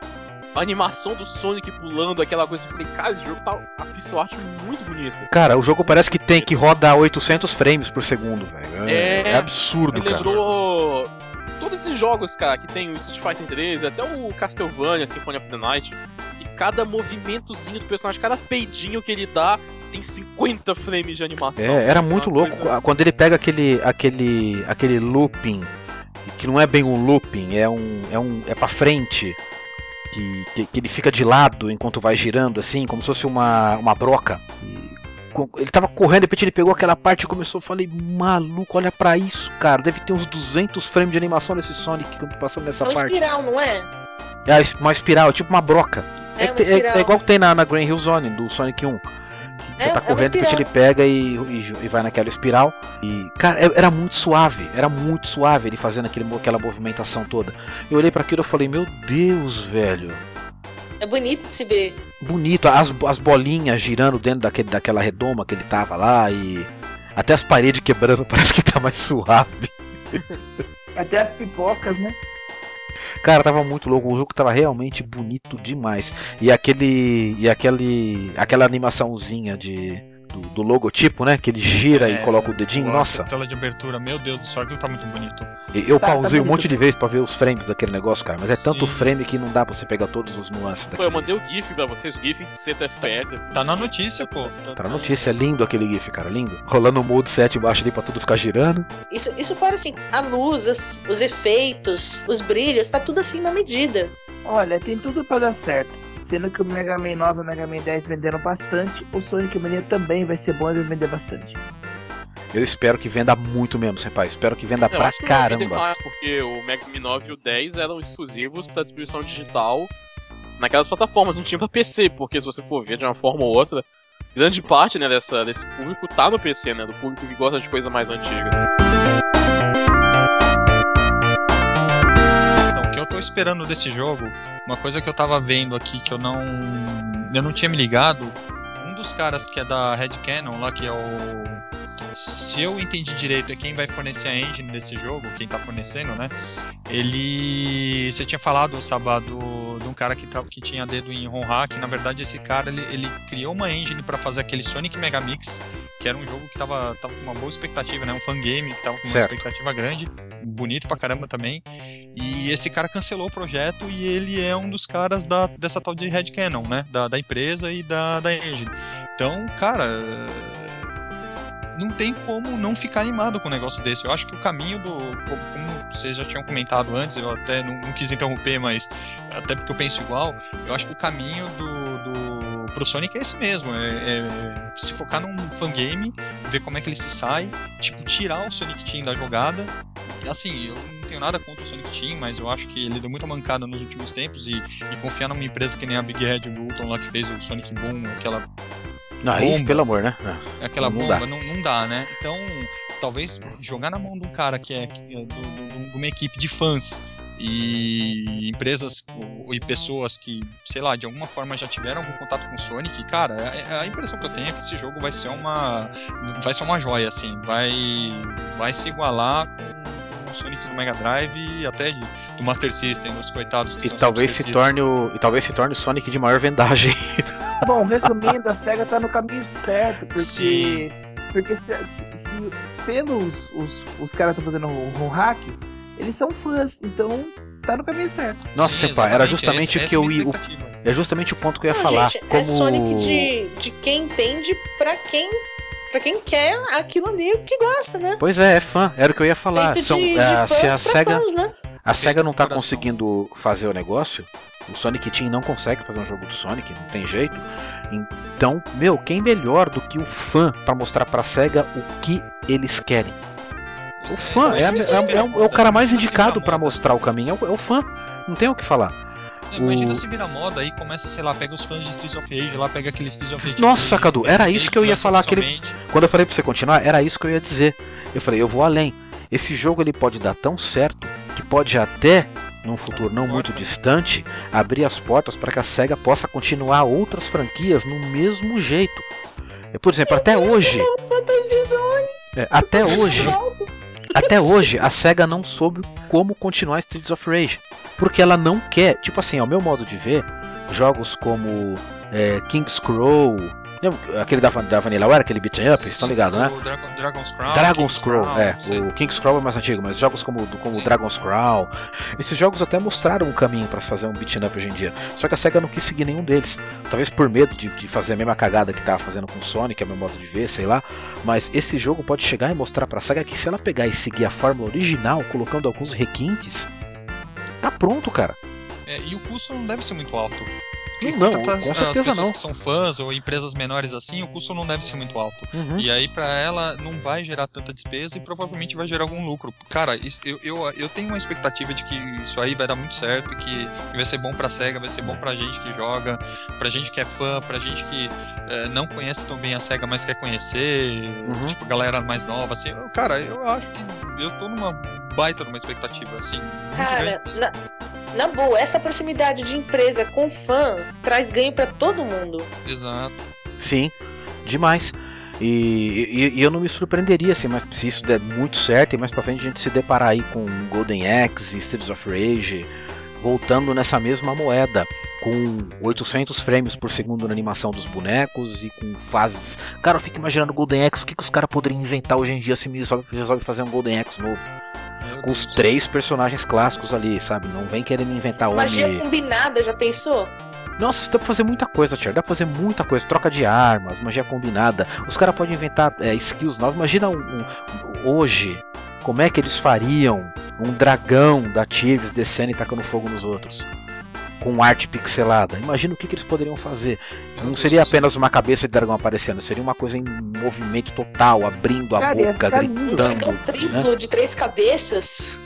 A animação do Sonic pulando, aquela coisa. Eu falei, cara, esse jogo tá. A pixel art muito bonita. Cara, o jogo parece que tem que roda 800 frames por segundo, velho. É, É. é absurdo, cara. lembrou. todos esses jogos, cara, que tem o Street Fighter 3, até o Castlevania, Symphony of the Night, e cada movimentozinho do personagem, cada peidinho que ele dá, tem 50 frames de animação. É, era muito louco. coisa- Quando ele pega aquele, aquele, aquele looping, que não é bem um looping, é um, é um, é para frente, que, que, que ele fica de lado enquanto vai girando assim, como se fosse uma, uma broca. E ele tava correndo, de repente ele pegou aquela parte e começou, eu falei, maluco, olha pra isso, cara, deve ter uns 200 frames de animação nesse Sonic que eu tô passando nessa É um parte. espiral, não é? É uma espiral, é tipo uma broca. É, que uma é- é igual que tem na, na Green Hill Zone do Sonic 1. Você É, tá é correndo, repente ele pega e, e- e vai naquela espiral. E, cara, é- era muito suave. Era muito suave ele fazendo aquele, aquela movimentação toda. Eu olhei pra aquilo e falei, meu Deus, velho. É bonito de se ver. Bonito, as, as bolinhas girando dentro daquele, daquela redoma que ele tava lá e. Até as paredes quebrando, parece que tá mais suave. Até as pipocas, né? Cara, tava muito louco, o jogo tava realmente bonito demais. E aquele. E aquele. aquela animaçãozinha de. Do, do logotipo, né? Que ele gira e É, coloca o dedinho. Nossa, Tela de abertura, meu Deus do céu, aquilo tá muito bonito. e- eu Tá, tá pausei um bonito. monte de vezes pra ver os frames daquele negócio, cara. Mas é tanto Sim. frame que não dá pra você pegar todos os nuances Pô, daquele. eu mandei o GIF pra vocês, o GIF em 60 FPS. Tá na notícia, pô. Tá na notícia, é lindo aquele GIF, cara, lindo. Rolando o mode 7 embaixo ali pra tudo ficar girando. Isso, isso fora assim, a luz, as- os efeitos, os brilhos, tá tudo assim na medida. Olha, tem tudo pra dar certo. Sendo que o Mega Man 9 e o Mega Man 10 venderam bastante, o Sonic Mania também vai ser bom e vai vender bastante. Eu espero que venda muito mesmo, senpai. Espero que venda Eu pra caramba. mais, porque o Mega Man 9 e o 10 eram exclusivos pra distribuição digital naquelas plataformas, não tinha pra PC, porque se você for ver de uma forma ou outra, grande parte né, dessa, desse público tá no PC, né? Do público que gosta de coisa mais antiga. Esperando desse jogo, uma coisa que eu tava vendo aqui que eu não. Eu não tinha me ligado. Um dos caras que é da Red Cannon lá, que é o. Se eu entendi direito, é quem vai fornecer a engine desse jogo, quem tá fornecendo, né? Ele. Você tinha falado, Sabá, do, de um cara que, tra- que tinha dedo em Honra, que na verdade esse cara ele, ele criou uma engine pra fazer aquele Sonic Mega Mix, que era um jogo que tava, tava com uma boa expectativa, né? Um fangame que tava com uma Certo. expectativa grande, bonito pra caramba também. E esse cara cancelou o projeto e ele é um dos caras da, dessa tal de Red Cannon, né? Da, da empresa e da, da engine. Então, cara. Não tem como não ficar animado com um negócio desse. Eu acho que o caminho do. Como, vocês já tinham comentado antes, eu até não, não quis interromper, mas até porque eu penso igual, eu acho que o caminho do, do pro Sonic é esse mesmo. É, é se focar num fangame, ver como é que ele se sai, tipo, tirar o Sonic Team da jogada. Assim, eu não tenho nada contra o Sonic Team, mas eu acho que ele deu muita mancada nos últimos tempos e, e confiar numa empresa que nem a Big Red Bolton lá que fez o Sonic Boom, aquela Não, aí, Bomba. pelo amor, né? aquela Não bomba, dá. Não, não dá, né? Então, talvez jogar na mão de um cara que é, que é do- do- de uma equipe de fãs e empresas ou- e pessoas que, sei lá, de alguma forma já tiveram algum contato com o Sonic, cara, a, a impressão que eu tenho é que esse jogo vai ser uma vai ser uma joia, assim, vai vai se igualar com o Sonic do Mega Drive e até de- do Master System, dos coitados que E são talvez se torne o. E talvez se torne o Sonic de maior vendagem. Bom, resumindo, a SEGA tá no caminho certo, porque. Sim. Porque se, se- pelos os, os caras estão fazendo o, o hack, eles são fãs, então tá no caminho certo. Nossa, Sim, era justamente essa- o que é eu minha ia. É justamente o ponto que eu ia Não, falar. gente, como... É Sonic de, de quem entende pra quem, pra quem quer aquilo ali que gosta, né? Pois é, é fã, era o que eu ia falar. Feito São, de, de é, fãs se a pra SEGA, fãs, né? A SEGA não tá conseguindo fazer o negócio, o Sonic Team não consegue fazer um jogo do Sonic, não tem jeito. Então, meu, quem melhor do que o fã pra mostrar pra SEGA o que eles querem? O fã é, é- é o- cara mais indicado moda. mostrar o caminho, é o, é o fã. Não tem o que falar. Imagina se vira moda aí começa, sei lá, pega os fãs de Streets of Rage lá, pega aquele Streets of Rage. Nossa, Cadu, era isso que eu ia falar, aquele-. Quando eu falei pra você continuar, era isso que eu ia dizer. Eu falei, eu vou além. Esse jogo ele pode dar tão certo que pode até, num futuro não muito distante, abrir as portas para que a SEGA possa continuar outras franquias no mesmo jeito. É, Por exemplo, até hoje, é, até hoje, até hoje a SEGA não soube como continuar Streets of Rage, porque ela não quer, tipo assim, ao meu modo de ver, jogos como é, King's Crow, Lembra aquele da, da Vanillaware, aquele beat'em up? Estão ligados, né? O Dragon, Dragon's Crown. Dragon's Crown, é. sim. O King's Crown é mais antigo, mas jogos como, como Sim. Dragon's Crown, esses jogos até mostraram um caminho pra se fazer um beat'em up hoje em dia. Só que a SEGA não quis seguir nenhum deles. Talvez por medo de, de fazer a mesma cagada que tava fazendo com o Sonic, é meu modo de ver, sei lá. Mas esse jogo pode chegar e mostrar pra SEGA que se ela pegar e seguir a fórmula original, colocando alguns requintes, tá pronto, cara. É, e o custo não deve ser muito alto. Porque Não, contratar com as- certeza as pessoas não. que são fãs ou empresas menores assim, o custo não deve ser muito alto. Uhum. E aí pra ela não vai gerar tanta despesa e provavelmente vai gerar algum lucro. Cara, isso- eu, eu, eu tenho uma expectativa de que isso aí vai dar muito certo, que vai ser bom pra SEGA, vai ser bom pra gente que joga, pra gente que é fã, pra gente que eh, não conhece tão bem a SEGA, mas quer conhecer, Uhum. tipo, galera mais nova, assim. Cara, eu acho que eu tô numa baita numa expectativa, assim, Cara, na, na boa, essa proximidade de empresa com fã traz ganho pra todo mundo. Exato. Sim, demais. E, e- e eu não me surpreenderia assim, mas se isso der muito certo e mais pra frente a gente se deparar aí com Golden Axe e Streets of Rage voltando nessa mesma moeda, com 800 frames por segundo na animação dos bonecos e com fases. Cara, eu fico imaginando Golden Axe, o que, que os caras poderiam inventar hoje em dia se me resolve, resolve fazer um Golden Axe novo? Com os três personagens clássicos ali, sabe? Não vem querer me inventar Magia homem. combinada, já pensou? Nossa, isso dá pra fazer muita coisa, Tier. Dá pra fazer muita coisa. Troca de armas, magia combinada. Os caras podem inventar é, skills novas. Imagina um, um- hoje, como é que eles fariam um dragão da Tives descendo e tacando fogo nos outros? Com arte pixelada. Imagina o que, que eles poderiam fazer. Não seria apenas uma cabeça de dragão aparecendo, seria uma coisa em movimento total, abrindo a Cara, boca, ficar lindo. Um gritando. triplo de três cabeças.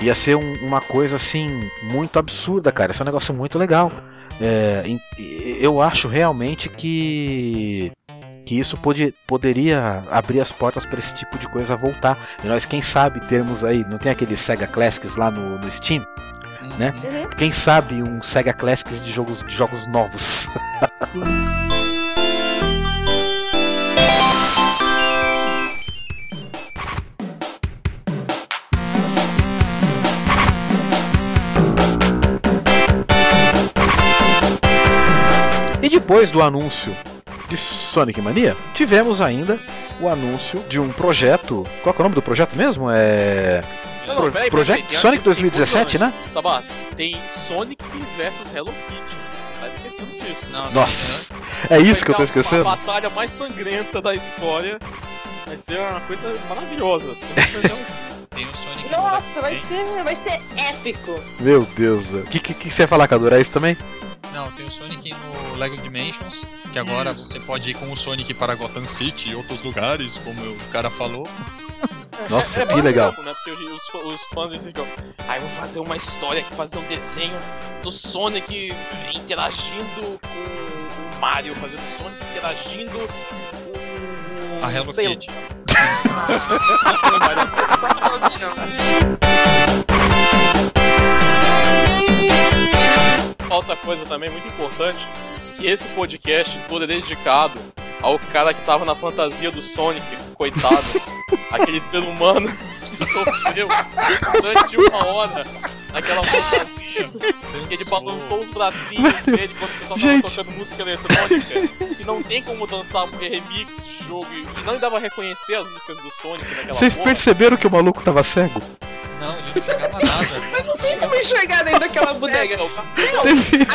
Ia ser um- uma coisa assim muito absurda, cara. Esse é um negócio muito legal. É, em- eu acho realmente que que isso pode, poderia abrir as portas para esse tipo de coisa voltar. E nós, quem sabe, termos aí, não tem aquele Sega Classics lá no, no Steam? Né? Uhum. Quem sabe um Sega Classics de jogos, de jogos novos. E depois do anúncio de Sonic Mania, tivemos ainda o anúncio de um projeto. Qual é o nome do projeto mesmo? É. Não, Pro- não, peraí, Project peraí, Sonic tem 2017, né? Sabá, tem Sonic versus Hello Kitty. Tá esquecendo disso. Não, Nossa, é isso que eu tô Vai ser esquecendo? A batalha mais sangrenta da história. Vai ser uma coisa maravilhosa. Assim. Tem o Sonic. Nossa, vai ser, vai ser épico. Meu Deus. O que, que, que você ia falar, Cadu? É isso também? Não, tem o Sonic no Lego Dimensions, que agora você pode ir com o Sonic para Gotham City e outros lugares, como o cara falou. Nossa, é, é que legal. né? Porque os, os fãs dizem que, ah, vou fazer uma história aqui, fazer um desenho do Sonic interagindo com o Mario, fazendo o Sonic interagindo com A Hello. Kitty. Outra coisa também muito importante, que esse podcast todo é dedicado ao cara que tava na fantasia do Sonic, coitado, aquele ser humano que sofreu durante uma hora naquela fantasia, ele balançou os bracinhos dele quando o pessoal tava tocando música eletrônica, e não tem como dançar remix de jogo, e não dava pra reconhecer as músicas do Sonic naquela Vocês porra. perceberam que o maluco tava cego? Não, ele não chegava nada. Não tem como enxergar dentro daquela bodega. Teve,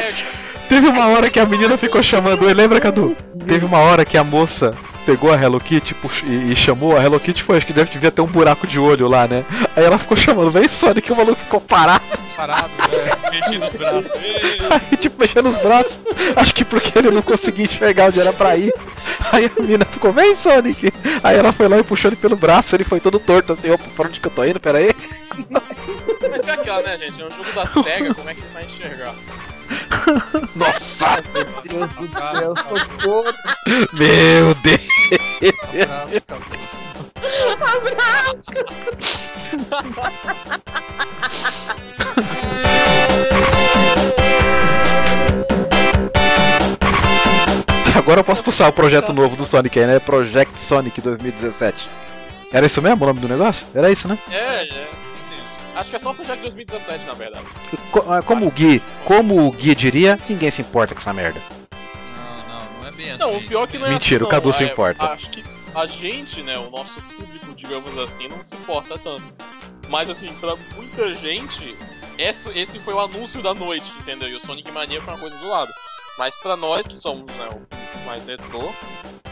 teve uma hora que a menina ficou chamando ele, lembra, Cadu? Teve uma hora que a moça pegou a Hello Kitty pux- e, e chamou a Hello Kitty, foi, acho que deve devia ter um buraco de olho lá, né? Aí ela ficou chamando, vem Sonic, o maluco ficou parado, Parado, né? Mexendo os braços. Aí tipo mexendo os braços. Acho que porque ele não conseguia enxergar onde era pra ir. Aí a menina ficou, vem Sonic! Aí ela foi lá e puxou ele pelo braço, ele foi todo torto assim, opa, pra onde que eu tô indo? Pera aí. Mas é aquela, né, gente? É um jogo da SEGA, como é que ele vai enxergar? Nossa! Deus do céu, socorro. Meu Deus! abraço, cara. Abraço! Agora eu posso puxar o projeto novo do Sonic aí, né? Project Sonic 2017. Era isso mesmo o nome do negócio? Era isso, né? É, é. Acho que é só o projeto de 2017, na verdade. Co- ah, como o Gui, como o Gui diria, ninguém se importa com essa merda. Não, não, não é bem Não, o pior que não é Mentira, assim, o Cadu não. se É, importa. Acho que a gente, né, o nosso público, digamos assim, não se importa tanto. Mas assim, pra muita gente, esse, esse foi o anúncio da noite, entendeu? E o Sonic Mania foi uma coisa do lado. Mas pra nós que somos né, o mais retrô,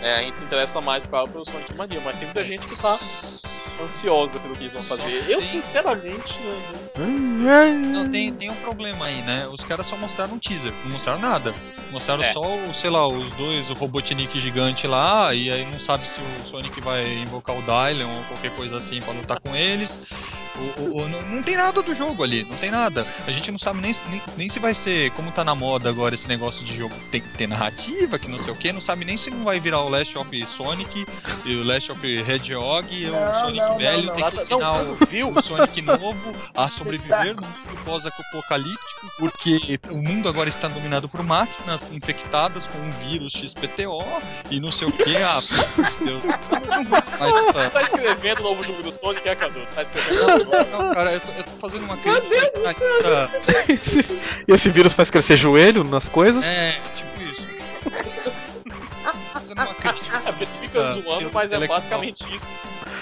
é, a gente se interessa mais, claro, pelo Sonic Mania. Mas tem muita gente que tá ansiosa pelo que eles vão fazer. Eu, tem- sinceramente, né, Não, tem, tem um problema aí, né? Os caras só mostraram um teaser, não mostraram nada. Mostraram É. só, o, sei lá, os dois, o Robotnik gigante lá, e aí não sabe se o Sonic vai invocar o Dylan ou qualquer coisa assim pra lutar com eles. O, o- o- não, não tem nada do jogo ali, não tem nada. A gente não sabe nem, se- nem, nem se vai ser, como tá na moda agora esse negócio de jogo tem que ter narrativa, que não sei o que, não sabe nem se não vai virar o Last of Sonic, e o Last of Hedgehog, e o Não, Sonic não, velho não, tem que não. ensinar Não, o, viu? o Sonic novo a sobreviver no mundo pós-apocalíptico, porque o mundo agora está dominado por máquinas infectadas com um vírus XPTO e não sei o que. Ah, Deus, eu não aguento mais essa. tá escrevendo o novo jogo do Sonic, é, Cadu? Tá escrevendo Não, cara, eu tô, eu tô fazendo uma crítica. pra- E esse vírus faz crescer joelho nas coisas? É, tipo isso. Tô fazendo uma crítica. É, porque fica Tá, zoando, mas é basicamente isso.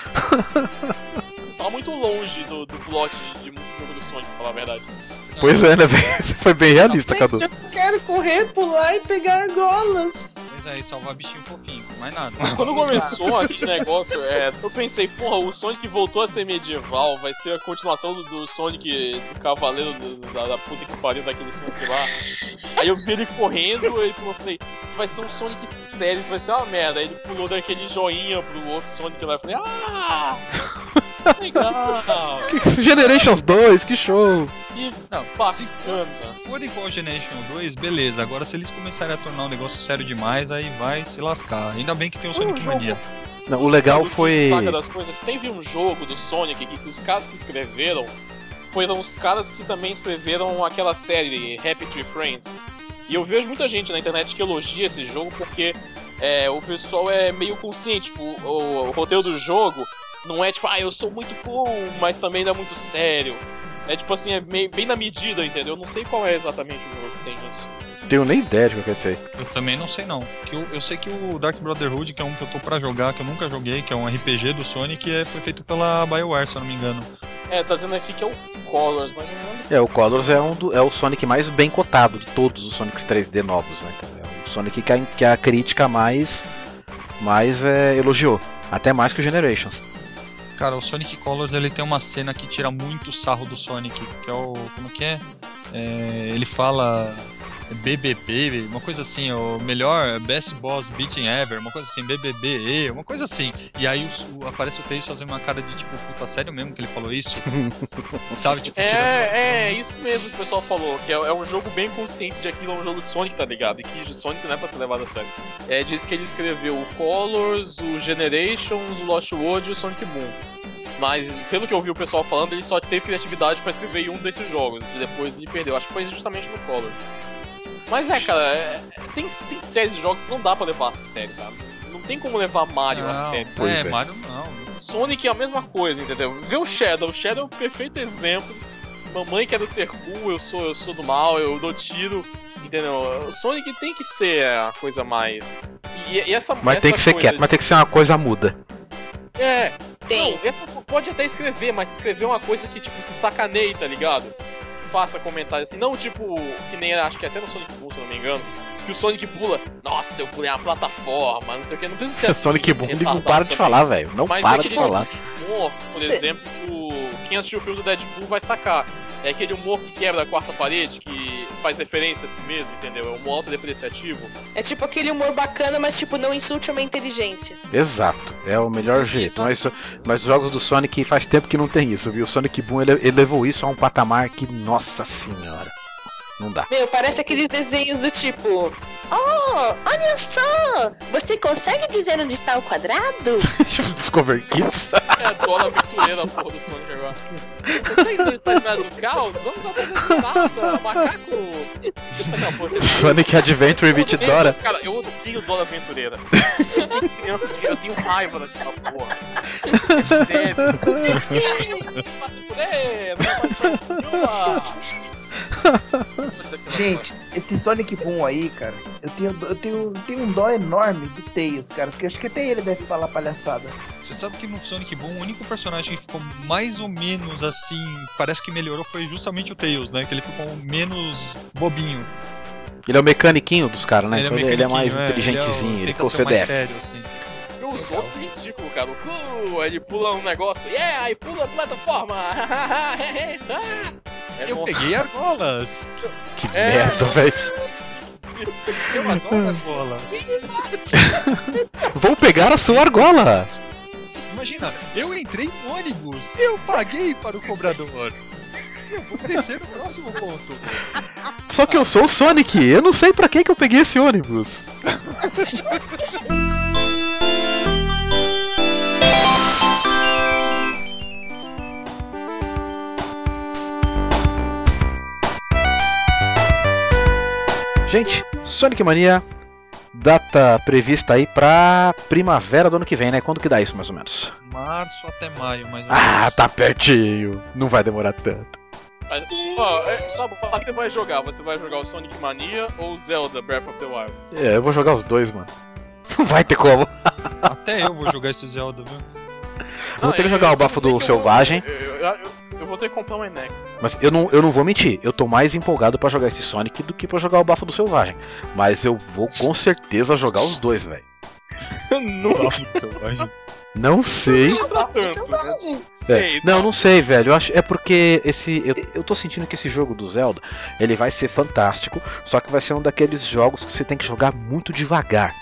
tá muito longe do, do plot de, de muito jogo do Sonic, pra falar a verdade. Pois é, né, velho? Você foi bem realista, Cadu. Eu quero correr, pular e pegar argolas. Pois é, e salvar bichinho fofinho, mais nada. Quando começou aquele negócio, é, eu pensei, porra, o Sonic voltou a ser medieval, vai ser a continuação do, do Sonic do Cavaleiro do- da, da puta que pariu daquele Sonic lá. Aí eu vi ele correndo, eu falei, isso vai ser um Sonic sério, isso vai ser uma merda. Aí ele pulou daquele joinha pro outro Sonic lá, eu falei, ah! Legal! Generations 2, que show! Que Não, se for, se for igual Generation 2, beleza. Agora, se eles começarem a tornar um negócio sério demais, aí vai se lascar. Ainda bem que tem o Sonic jogo- Mania. Não, o legal foi. Saca das coisas. Teve um jogo do Sonic que, que os caras que escreveram foram os caras que também escreveram aquela série Happy Tree Friends. E eu vejo muita gente na internet que elogia esse jogo porque é, o pessoal é meio consciente. Tipo, o, o roteiro do jogo não é tipo, ah, eu sou muito cool, mas também não é muito sério. É tipo assim, é meio, bem na medida, entendeu? Eu não sei qual é exatamente o jogo que tem isso. Tenho nem ideia de o que quer dizer. Eu também não sei não. Que eu, eu sei que o Dark Brotherhood, que é um que eu tô pra jogar, que eu nunca joguei, que é um RPG do Sonic, é, foi feito pela BioWare, se eu não me engano. É, tá dizendo aqui que é o Colors, mas não lembro. É, o Colors é, um do- é o Sonic mais bem cotado de todos os Sonics 3D novos, né? cara? É o Sonic que a, que a crítica mais, mais é, elogiou. Até mais que o Generations. Cara, o Sonic Colors ele tem uma cena que tira muito sarro do Sonic, que é o. Como que é? É, ele fala BBB, uma coisa assim, o melhor Best Boss Beating Ever, uma coisa assim, BBB, uma coisa assim. E aí o- o- aparece o Tails fazendo uma cara de tipo, puta, sério mesmo que ele falou isso? Sabe, tipo, tirando- É, é, isso mesmo que o pessoal falou, que é, é um jogo bem consciente de aquilo é um jogo de Sonic, tá ligado? E que Sonic não é pra ser levado a sério. É, diz que ele escreveu o Colors, o Generations, o Lost World e o Sonic Boom. Mas, pelo que eu vi o pessoal falando, ele só teve criatividade pra escrever em um desses jogos, e depois ele perdeu. Acho que foi justamente no Colors. Mas é, cara, é- tem, tem séries de jogos que não dá pra levar a sério, cara. Não tem como levar Mario a Não, sério. Pois é, é. Mario não. Sonic é a mesma coisa, entendeu? Vê o Shadow, o Shadow é o perfeito exemplo. Mamãe quer ser cool, eu sou, eu sou do mal, eu dou tiro, entendeu? O Sonic tem que ser a coisa mais. E, e essa Mas essa tem que ser coisa quieto, mas tem que ser uma coisa muda. de- É, Tem. não, essa pode até escrever, mas escrever uma coisa que, tipo, se sacaneie, tá ligado? Faça comentário assim, não tipo, que nem acho que até no Sonic Boom, se não me engano, que o Sonic pula, nossa, eu pulei uma plataforma, não sei o que, não precisa ser assim, Sonic Boom, ele não retardado para de falar, velho. Não Mas para é de aquele falar. humor, por Cê- exemplo, quem assistiu o filme do Deadpool vai sacar. É aquele humor que quebra a quarta parede, que faz referência a si mesmo, entendeu? É um humor autodepreciativo. É tipo aquele humor bacana, mas tipo, não insulte a minha inteligência. Exato, é o melhor jeito. Mas, mas os jogos do Sonic faz tempo que não tem isso, viu? O Sonic Boom ele, ele levou isso a um patamar que, nossa senhora, não dá. Meu, parece aqueles desenhos do tipo. Oh, olha só! Você consegue dizer onde está o quadrado? Tipo Discover Kids. É a Dora Aventureira, porra do Sonic agora. Está ligado no caos? Vamos aprender nada, macaco! Sonic Adventure Beat Dora. Cara, eu odeio Dora Aventureira. Desde criança, eu tenho raiva daquela porra. É sério. Passa por aí, Gente, esse Sonic Boom aí, cara, eu tenho, eu tenho, tenho um dó enorme do Tails, cara, porque acho que até ele deve falar palhaçada. Você sabe que no Sonic Boom o único personagem que ficou mais ou menos assim, parece que melhorou, foi justamente o Tails, né? Que ele ficou menos bobinho. Ele é o mecaniquinho dos caras, né? Ele é, Então ele, ele é mais é, inteligentezinho, ele, ele é, ficou tenta ser mais CDF. sério, assim. Os outros ridículos, cara. O Ku, ele pula um negócio, yeah, aí pula a plataforma. É, Eu peguei argolas! Que É. merda, velho. Eu adoro argolas! Vou pegar a sua argola. Imagina, eu entrei no ônibus, eu paguei para o cobrador. Eu vou descer no próximo ponto. Só que eu sou o Sonic, eu não sei pra que que eu peguei esse ônibus. Gente, Sonic Mania, data prevista aí pra primavera do ano que vem, né? Quando que dá isso, mais ou menos? Março até maio, mais ou Ah, menos. tá pertinho. Não vai demorar tanto. Mas, ó, é, bom, você vai jogar? Você vai jogar o Sonic Mania ou o Zelda Breath of the Wild? É, eu vou jogar os dois, mano. Não vai ter como. Até eu vou jogar esse Zelda, viu? Vou ter que jogar o bafo do Selvagem. Eu, eu, eu- eu vou ter que comprar um NX. Mas eu não, eu não vou mentir, eu tô mais empolgado pra jogar esse Sonic do que pra jogar o bafo do Selvagem. Mas eu vou com certeza jogar os dois, velho. não Bafo do selvagem. Não sei. É, Sei, não, tá. não sei, velho. Eu acho é porque esse eu, eu tô sentindo que esse jogo do Zelda, ele vai ser fantástico, só que vai ser um daqueles jogos que você tem que jogar muito devagar.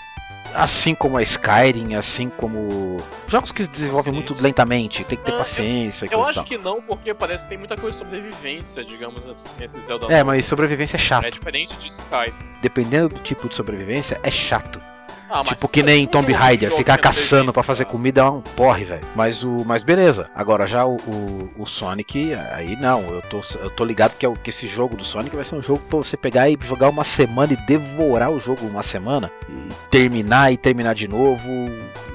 Assim como a Skyrim, assim como jogos que se desenvolvem Sim, muito sim. lentamente, tem que ter eu- paciência e Eu coisa e acho tal. que não, porque parece que tem muita coisa de sobrevivência, digamos assim, nesse Zelda. É, novo. mas sobrevivência é chato. É diferente de Sky. Dependendo do tipo de sobrevivência, é chato. Ah, mas- Tipo que nem Tomb Raider, ficar caçando pra fazer comida é um porre, velho. Mas o. Mas beleza. Agora já o, o, o Sonic, aí não. Eu tô, eu tô ligado que, é o, que esse jogo do Sonic vai ser um jogo pra você pegar e jogar uma semana e devorar o jogo uma semana. E terminar e terminar de novo.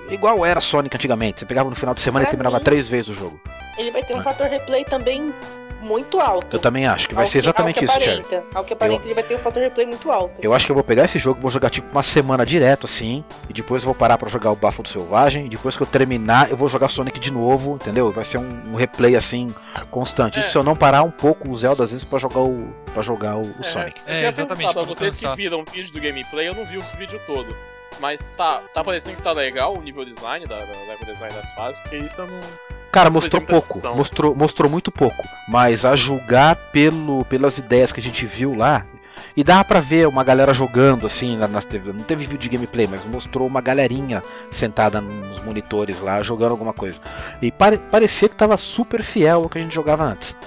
Igual era Sonic antigamente. Você pegava no final de semana e Pra terminava mim- três vezes o jogo. Ele vai ter um É. fator replay também muito alto. Eu também acho que vai Ao ser exatamente ao isso, que Cherry. aparenta. Ao que aparenta, ele vai ter um fator replay muito alto. Eu acho que eu vou pegar esse jogo, vou jogar tipo uma semana direto assim, e depois eu vou parar pra jogar o Bafo do Selvagem, e depois que eu terminar, eu vou jogar Sonic de novo, entendeu? Vai ser um, um replay assim constante. Isso É. se eu não parar um pouco o Zelda às vezes pra jogar o para jogar o, o É, Sonic. Eu É, queria exatamente, Pra vocês cansar. que viram o vídeo do gameplay, eu não vi o vídeo todo. Mas tá, tá parecendo que tá legal o nível design, da, da level design das fases, porque isso eu não. Cara, mostrou pouco, mostrou, mostrou muito pouco, mas a julgar pelo pelas ideias que a gente viu lá, e dá pra ver uma galera jogando assim na- nas TV. Não teve vídeo de gameplay, mas mostrou uma galerinha sentada nos monitores lá jogando alguma coisa. E pare- parecia que tava super fiel ao que a gente jogava antes.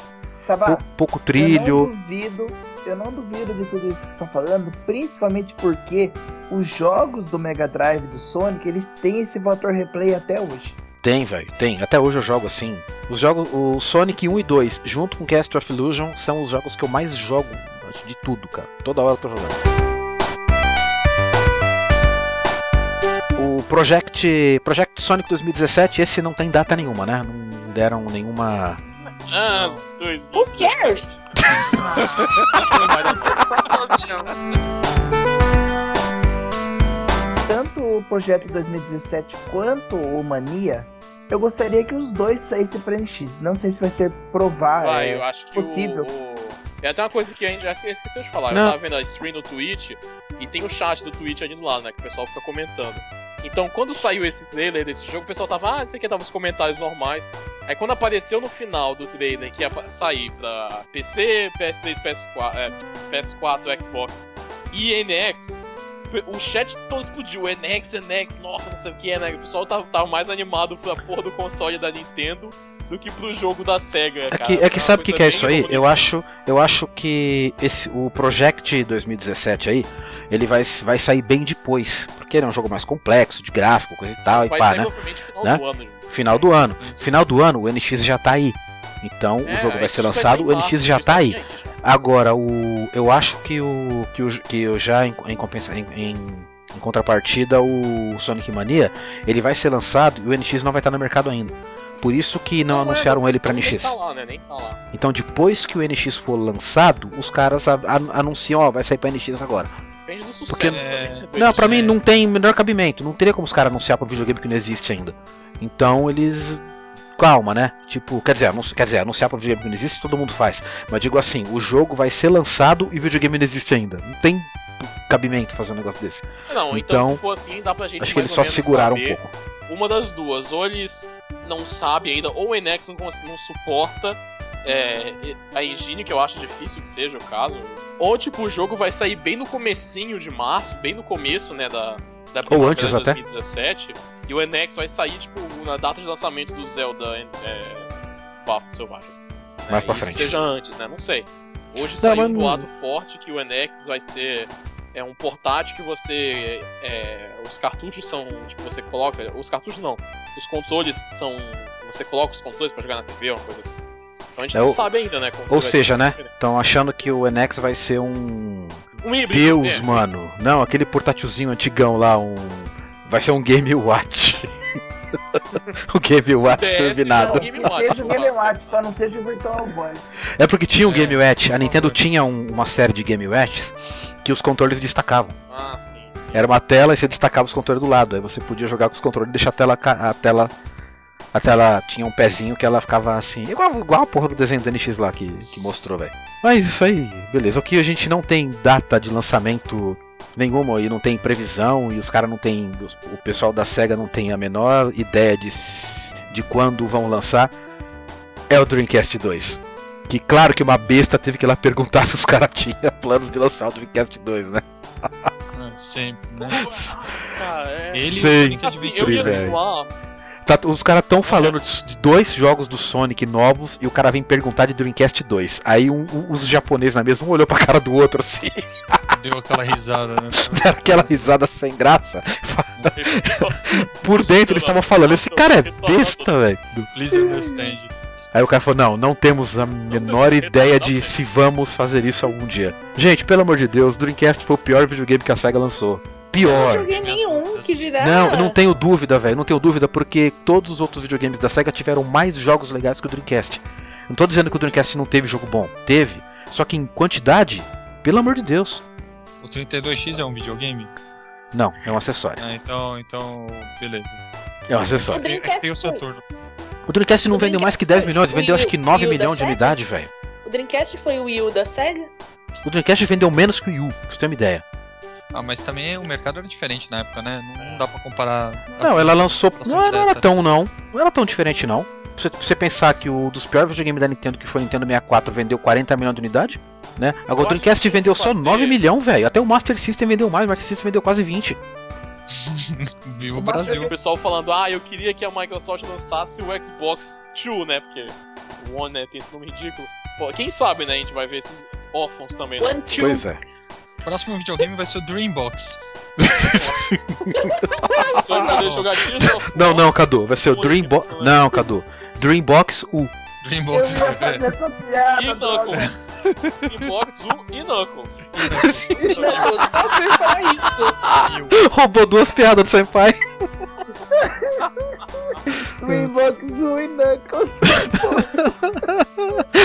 Tava, Pou- pouco Eu trilho. não duvido, eu não duvido de tudo isso que estão falando, principalmente porque os jogos do Mega Drive do Sonic, eles têm esse fator replay até hoje. Tem, velho, tem. Até hoje eu jogo assim. Os jogos, o Sonic 1 e 2, junto com Cast of Illusion, são os jogos que eu mais jogo de tudo, cara. Toda hora eu tô jogando. O Project, Project Sonic 2017, esse não tem data nenhuma, né? Não deram nenhuma. Ah, dois Who cares? Tanto o projeto 2017 quanto o Mania, eu gostaria que os dois saíssem pra NX. Não sei se vai ser provar. Vai, é, eu acho que possível. O, o... É até uma coisa que a gente já esqueceu de falar. Não. Eu tava vendo a stream no Twitch e tem o chat do Twitch ali do lado, né? Que o pessoal fica comentando. Então, quando saiu esse trailer desse jogo, o pessoal tava, ah, não sei o que, tava os comentários normais. Aí quando apareceu no final do trailer que ia sair pra PC, PS3, PS4, é, PS4 Xbox e NX, o chat todo explodiu. NX, NX, nossa, não sei o que, né? O pessoal tava, tava mais animado pra porra do console da Nintendo do que pro jogo da SEGA. É cara. que, é que sabe o que, que é isso aí? Eu acho, eu acho que esse, o Project 2017 aí, ele vai, vai sair bem depois. Porque ele é um jogo mais complexo, de gráfico, coisa e tal, Vai e pá, né? final Né? do ano. gente. Final do ano. Final do ano, o NX já tá aí. Então o É, jogo vai aí ser lançado, o NX já tá vai aí. Agora, o, eu acho que o que, o, que eu já em, em, compensa, em, em, em contrapartida o Sonic Mania, ele vai ser lançado e o NX não vai estar no mercado ainda. Por isso que não anunciaram ele pra Nem NX. tá lá, né? Nem tá. Então depois que o NX for lançado, os caras anunciam, ó, vai sair pra NX agora. Depende do sucesso Porque- do Não, NX. mim não tem menor cabimento. Não teria como os caras anunciar pra um videogame que não existe ainda. Então eles. Calma, né? Tipo, quer dizer, quer dizer, anunciar um videogame que não existe, todo mundo faz. Mas digo assim, o jogo vai ser lançado e o videogame não existe ainda. Não tem cabimento fazer um negócio desse. Não, então, Então, se for assim, dá pra gente Acho que eles ou só seguraram um pouco. Uma das duas, ou eles não sabem ainda, ou o Enex não, não suporta é, a engine, que eu acho difícil que seja o caso. Ou tipo, o jogo vai sair bem no comecinho de março, bem no começo, né, da, da primavera antes de até. 2017. E o Enex vai sair, tipo, na data de lançamento do Zelda é, Bafo Selvagem. Mais É, pra isso frente. seja antes, né? Não sei. Hoje Não, saiu mas um boato forte que o NX vai ser é um portátil que você é, os cartuchos são tipo você coloca os cartuchos não os controles são você coloca os controles pra jogar na TV uma coisa assim então a gente É, não ou- sabe ainda né como Ou vai seja, né? Estão achando que o NX vai ser um. um híbrido Deus, é. mano. Não, aquele portátilzinho antigão lá, um. Vai ser um Game Watch. o Game Watch DS turbinado. já Game Watch, Seja o Game. Watch, só não seja o Virtual Boy. É porque tinha um É, Game Watch, a Nintendo tinha um- uma série de Game Watches que os controles destacavam. ah sim, sim. Era uma tela e você destacava os controles do lado. Aí você podia jogar com os controles e deixar a tela. A tela, a tela tinha um pezinho que ela ficava assim. Igual, igual a porra do desenho do NX lá que, que mostrou, velho. Mas isso aí, beleza. O que a gente não tem data de lançamento nenhuma e não tem previsão e os caras não tem. os- O pessoal da SEGA não tem a menor ideia de, de quando vão lançar. É o Dreamcast 2. Que claro que uma besta teve que ir lá perguntar se os caras tinham planos de lançar o Dreamcast 2, né? Ah, Sempre, né? Cara, é... Ele e Sonic assim, eu ia zoar Tá- os caras tão falando de dois jogos do Sonic novos e o cara vem perguntar de Dreamcast 2. Aí um- um- os japoneses na mesa, um olhou pra cara do outro assim, Deu aquela risada, né? aquela risada sem graça. Por dentro eles estavam falando, esse cara é besta, velho. Please understand. Aí o cara falou, não, não temos a menor ideia de se vamos fazer isso algum dia. Gente, pelo amor de Deus, Dreamcast foi o pior videogame que a SEGA lançou. Não Pior. joguei nenhum, que dirá. Não, eu não tenho dúvida, velho. Não tenho dúvida porque todos os outros videogames da SEGA tiveram mais jogos legais que o Dreamcast. Não tô dizendo que o Dreamcast não teve jogo bom. Teve. Só que em quantidade, pelo amor de Deus. O 32X é um videogame? Não, é um acessório. Ah, então, então, beleza. É um acessório. O Tem, Dreamcast tem o foi- Saturno. O Dreamcast não O vendeu mais Dreamcast que 10 foi milhões, o vendeu acho que 9 Wii U da milhões de SEGA? unidades, velho. O Dreamcast foi o Wii U da SEGA? O Dreamcast vendeu menos que o Wii U, pra você ter uma ideia. Ah, mas também o mercado era diferente na época, né? Não, dá pra comparar. Não, assim, ela lançou. Não, não era tão, não. Não era tão diferente, não. Pra você, você pensar que o dos piores videogames da Nintendo, que foi o Nintendo 64, vendeu 40 milhões de unidades, né? Agora o Dreamcast vendeu só que 9 fazer- milhões, velho. Até o Master System vendeu mais, o Master System vendeu quase 20. Viva o O Brasil. pessoal falando, ah, eu queria que a Microsoft lançasse o Xbox 2, né? Porque o One né, tem esse nome ridículo. Pô, quem sabe, né? A gente vai ver esses órfãos também, né? One, two. Pois é. O próximo videogame vai ser o Dreambox. Of Não, não, Cadu. Vai ser o Dreambox. né? Não, Cadu. Dreambox U. Dreambox. piada, E. Knuckles. Dreambox U e Knuckles. Não, eu posso ir falar isso. Roubou duas piadas do Senpai. U e Knuckles.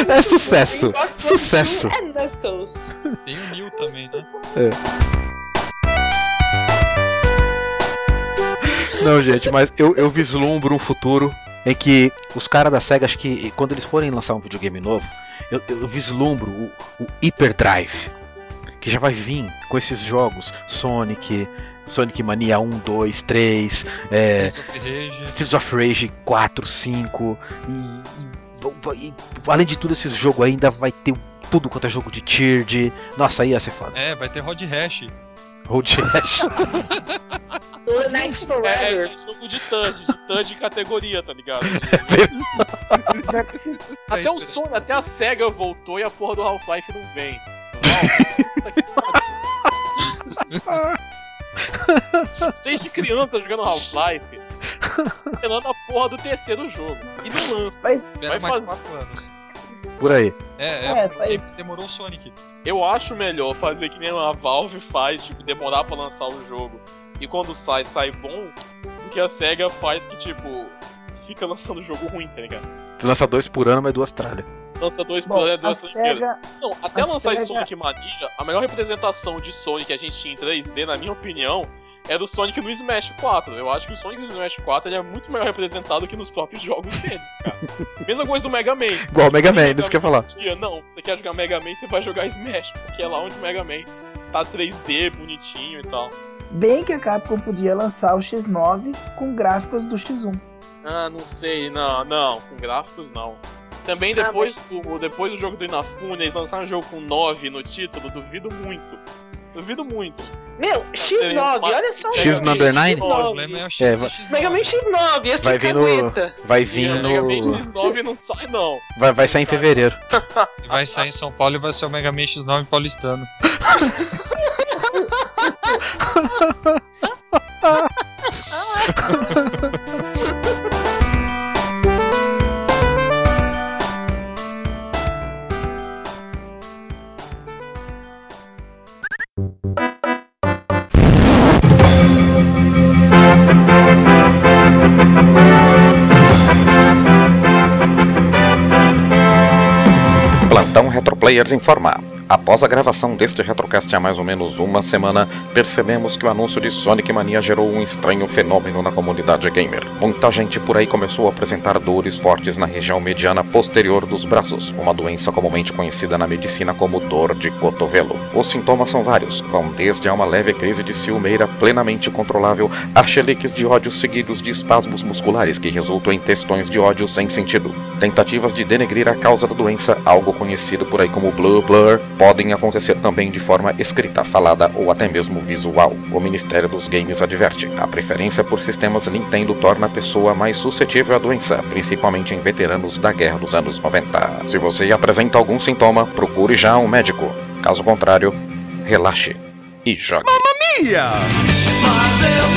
É sucesso. Sucesso. and Knuckles. Tem o Neil também, né? Não, gente, mas eu, eu vislumbro um futuro em que os caras da SEGA, acho que quando eles forem lançar um videogame novo, eu, eu vislumbro o, o Hyperdrive, que já vai vir com esses jogos Sonic, Sonic Mania 1, 2, 3, é, Streets of Rage. Streets of Rage 4, 5 e, e- e, além de tudo esses jogos ainda vai ter tudo quanto é jogo de tiered. Nossa, aí ia ser foda. É, vai ter Rod Hash. Road Rash. Nights É, Forever. é jogo de touch, de touch de categoria, tá ligado? até o Sony, até a SEGA voltou e a porra do Half-Life não vem. Não. Desde criança jogando Half-Life, esperando a porra do terceiro jogo. E não lança. Espera Vai mais fazer- 4 anos. Por aí. É, é, É, faz- demorou o Sonic. Eu acho melhor fazer que nem a Valve faz, tipo, demorar pra lançar o jogo. E quando sai, sai bom, do que a SEGA faz que, tipo, fica lançando jogo ruim, tá ligado? Tu lança dois por ano, mas duas tralhas. Lança dois Bom, duas. SEGA, Não, até a lançar SEGA- Sonic Mania, a melhor representação de Sonic que a gente tinha em 3D, na minha opinião, era o Sonic no Smash 4. Eu acho que o Sonic no Smash 4 ele é muito melhor representado que nos próprios jogos deles, cara. Mesma coisa do Mega Man. Igual o Mega Man, isso que eu ia falar. Dia, Não, você quer jogar Mega Man, você vai jogar Smash, porque é lá onde o Mega Man tá 3D, bonitinho e tal. bem que a Capcom podia lançar o X9 com gráficos do X1. Ah, não sei, não, não, com gráficos não. Também Ah, depois, do, depois do jogo do Inafune, eles lançaram um jogo com 9 no título, duvido muito. Duvido muito. Meu, seria X9, uma- olha só. X number nine? O problema é o X, É, vai- X9. Mega Man X9, esse Vai vir no-. Vai vir o Mega Man no. X9 não sai, não. Vai, vai sair em fevereiro. E vai sair em São Paulo e vai ser o Mega Man X9 paulistano. Plantão Retroplayers informa. Após a gravação deste Retrocast há mais ou menos uma semana, percebemos que o anúncio de Sonic Mania gerou um estranho fenômeno na comunidade gamer. Muita gente por aí começou a apresentar dores fortes na região mediana posterior dos braços, uma doença comumente conhecida na medicina como dor de cotovelo. Os sintomas são vários, vão desde a uma leve crise de ciumeira plenamente controlável a cheliques de ódio seguidos de espasmos musculares que resultam em textões de ódio sem sentido. Tentativas de denegrir a causa da doença, algo conhecido por aí como blur blur, podem acontecer também de forma escrita, falada ou até mesmo visual. O Ministério dos Games adverte: a preferência por sistemas Nintendo torna a pessoa mais suscetível à doença, principalmente em veteranos da guerra dos anos 90. Se você apresenta algum sintoma, procure já um médico. Caso contrário, relaxe e jogue. Mamma mia! Mas eu